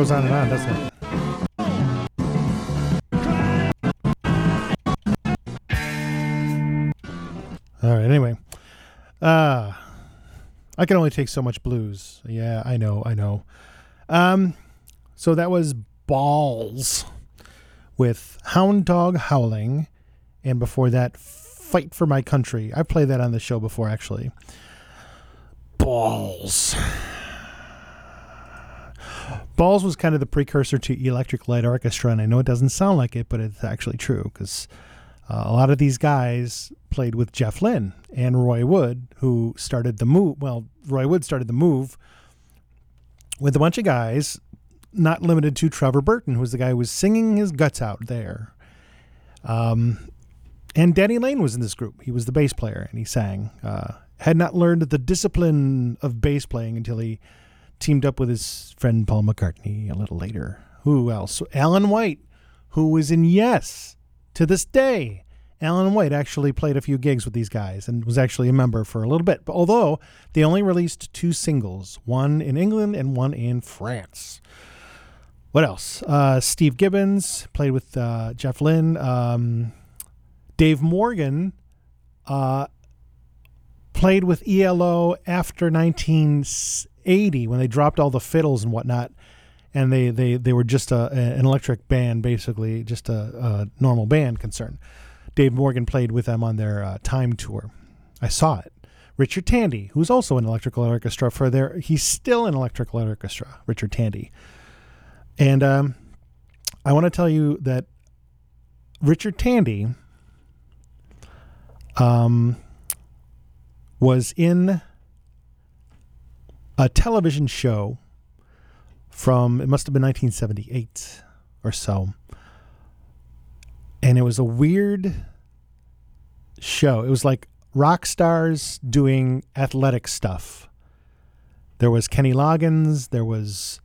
Goes on and on, doesn't it? All right. Anyway, uh, I can only take so much blues. Yeah, I know. I know. Um, so that was balls with Hound Dog Howling, and before that, Fight for My Country. I've played that on the show before, actually. Balls. Balls was kind of the precursor to Electric Light Orchestra, and I know it doesn't sound like it, but it's actually true because uh, a lot of these guys played with Jeff Lynne and Roy Wood, who started the move. Well, Roy Wood started the move with a bunch of guys, not limited to Trevor Burton, who was the guy who was singing his guts out there. Um, and Denny Laine was in this group. He was the bass player, and he sang. Uh, had not learned the discipline of bass playing until he teamed up with his friend Paul McCartney a little later. Who else? Alan White, who was in Yes to this day. Alan White actually played a few gigs with these guys and was actually a member for a little bit. But although they only released two singles, one in England and one in France. What else? Uh, Steve Gibbons played with uh, Jeff Lynne. Um, Dave Morgan uh, played with ELO after 1980 when they dropped all the fiddles and whatnot, and they they, they were just a, an electric band, basically just a, a normal band concern. Dave Morgan played with them on their uh, Time tour. I saw it. Richard Tandy, who's also an electrical orchestra for their, he's still an electrical orchestra. Richard Tandy, and um, I want to tell you that Richard Tandy um, was in a television show from it must have been 1978 or so. And it was a weird show. It was like rock stars doing athletic stuff. There was kenny loggins there was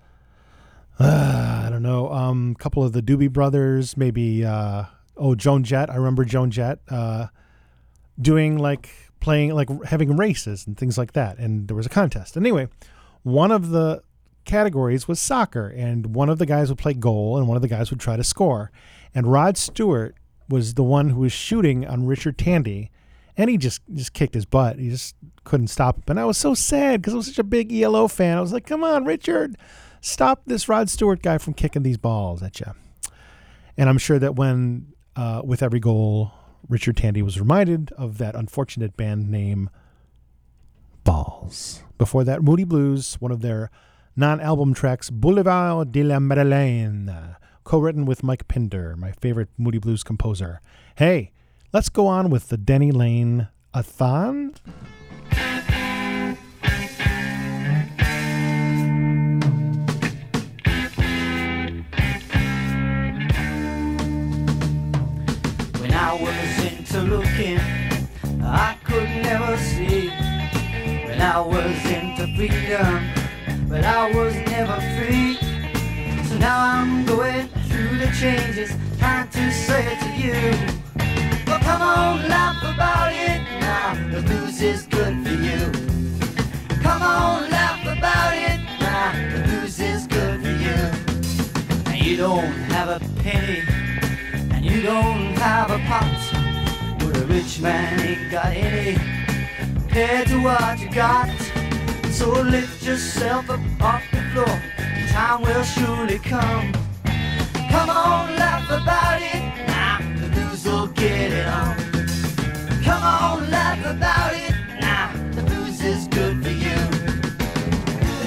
uh, i don't know um, a couple of the doobie brothers maybe uh, oh joan jett i remember joan jett uh, doing like playing like having races and things like that and there was a contest. Anyway one of the categories was soccer and one of the guys would play goal and one of the guys would try to score. And rod stewart was the one who was shooting on richard tandy and he just just kicked his butt. He just couldn't stop him. And i was so sad because i was such a big elo fan. I was like come on richard stop this rod stewart guy from kicking these balls at you and i'm sure that when uh, with every goal Richard Tandy was reminded of that unfortunate band name, Balls. Before that, Moody Blues, one of their non album tracks, Boulevard de la Madeleine, co written with Mike Pinder, my favorite Moody Blues composer. Hey, let's go on with the Denny Laine a When I was into freedom, but I was never free. So now I'm going through the changes, trying to say to you. Well, come on, laugh about it now. The blues is good for you. Come on, laugh about it now. The blues is good for you. And you don't have a penny and you don't have a pot. But a rich man ain't got any compared to what you got. So lift yourself up off the floor. Time will surely come. Come on, laugh about it. Now the blues will get it on. Come on, laugh about it. Now the is good for you.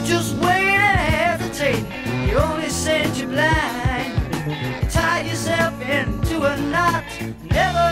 Just wait and hesitate. You only send you blind. Tie yourself into a knot. Never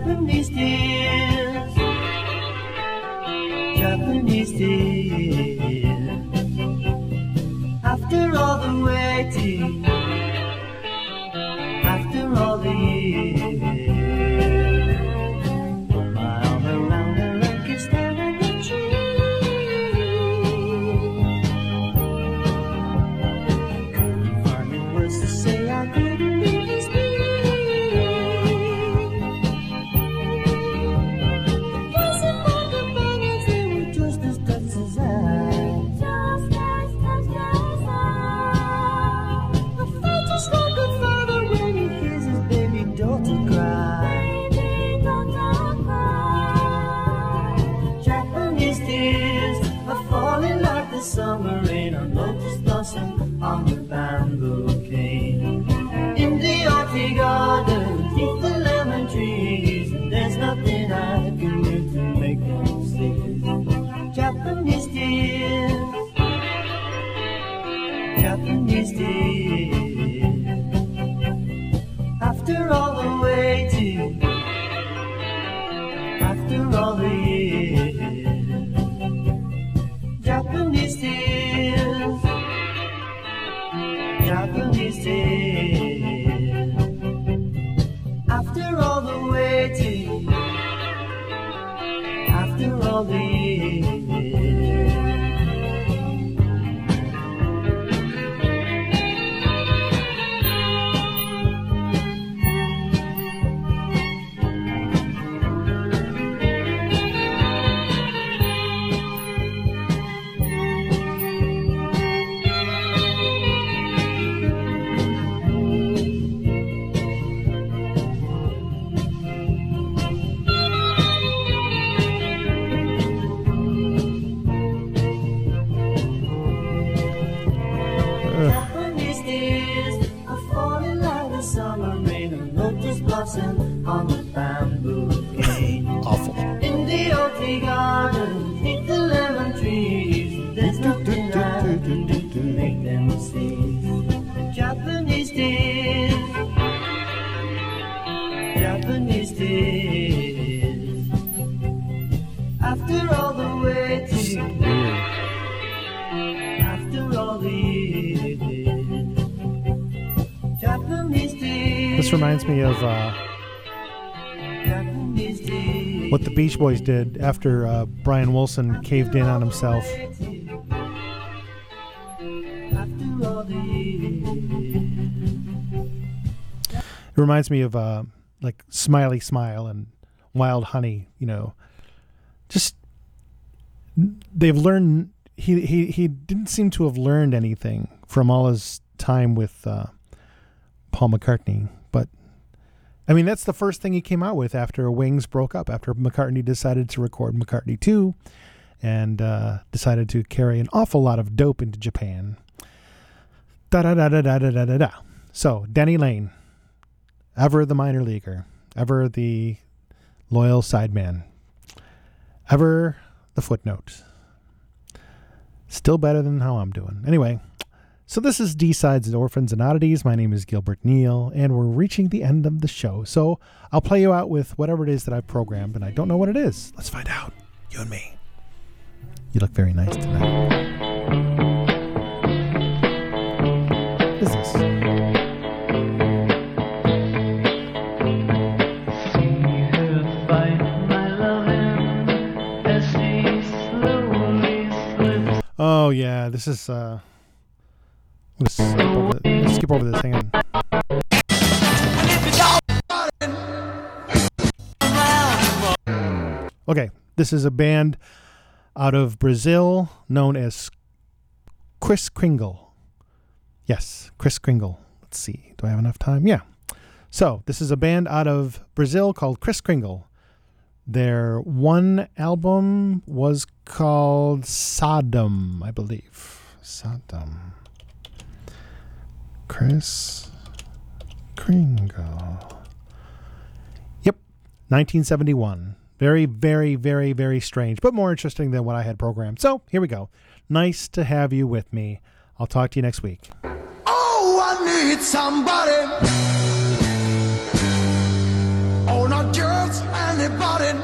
Japanese tears, Japanese tears. After all the waiting, Boys did after uh, Brian Wilson caved in on himself. It reminds me of uh, like Smiley Smile and Wild Honey. You know, just they've learned. He he he didn't seem to have learned anything from all his time with uh, Paul McCartney. I mean, that's the first thing he came out with after Wings broke up, after McCartney decided to record McCartney 2 and uh, decided to carry an awful lot of dope into Japan. Da da da da da da da da. So, Denny Laine, ever the minor leaguer, ever the loyal sideman, ever the footnote. Still better than how I'm doing. Anyway, so this is D Sides Orphans and Oddities. My name is Gilbert Neal, and we're reaching the end of the show. So I'll play you out with whatever it is that I've programmed, and I don't know what it is. Let's find out. You and me. You look very nice tonight. What is this? Oh yeah, this is uh let's skip over, let's skip over this. On. Okay, this is a band out of Brazil known as Chris Kringle. Yes, Chris Kringle. Let's see. Do I have enough time? Yeah. So, this is a band out of Brazil called Chris Kringle. Their one album was called Sodom, I believe. Sodom. Chris Kringle. Yep, 1971. Very, very, very, very strange, but more interesting than what I had programmed. So here we go. Nice to have you with me. I'll talk to you next week. Oh, I need somebody. Oh, not just anybody.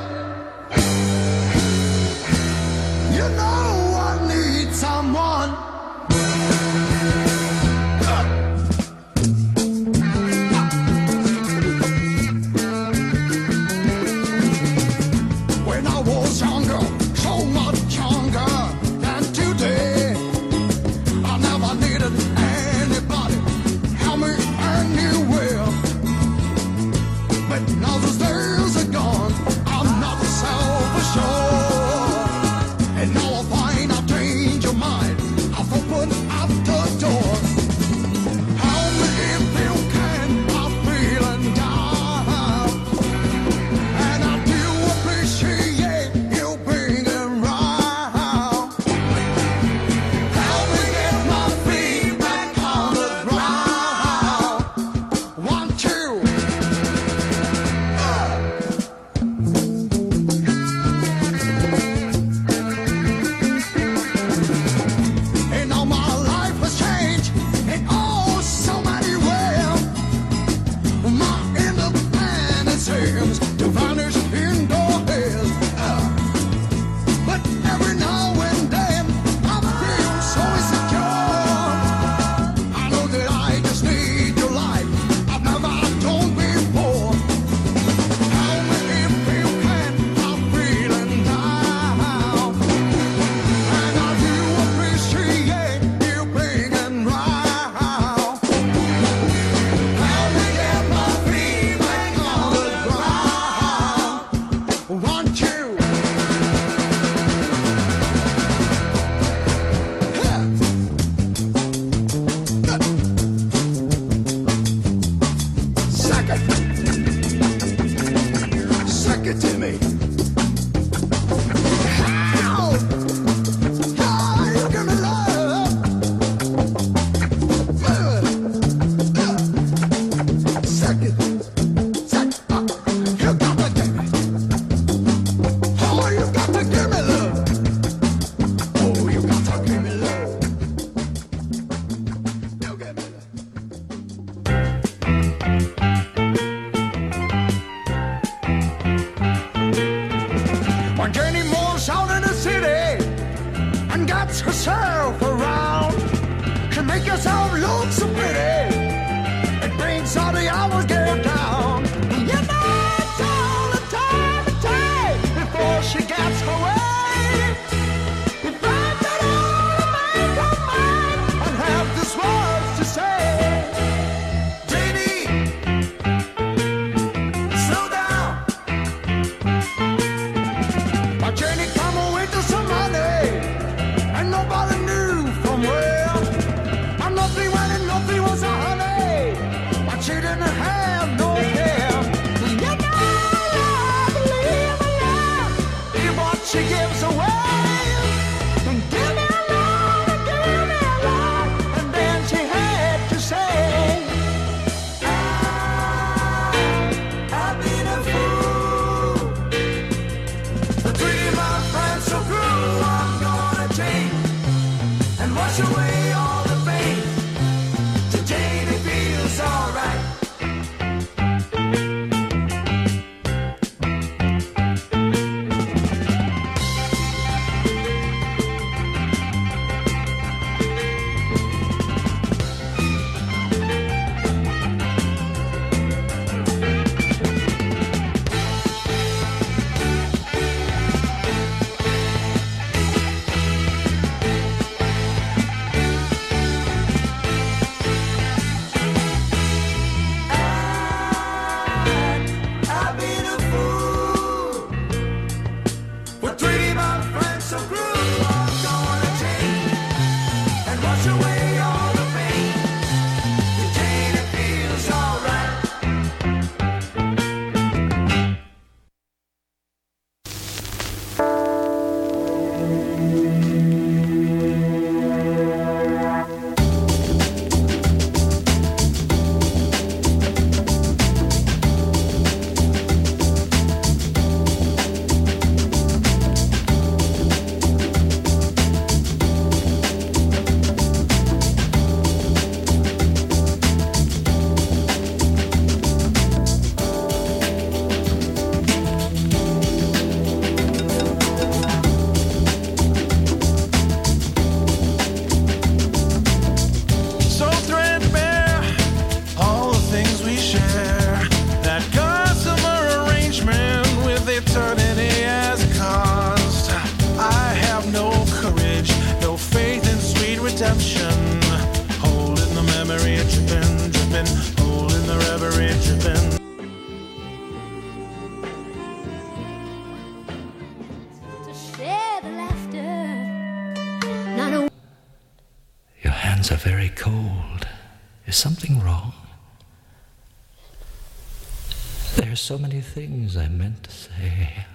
So many things I meant to say.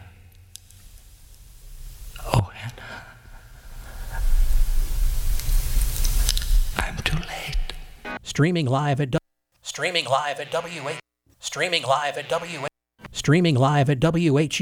Oh, Hannah. I'm too late. Streaming live at W- streaming live at WH streaming live at WH streaming live at WH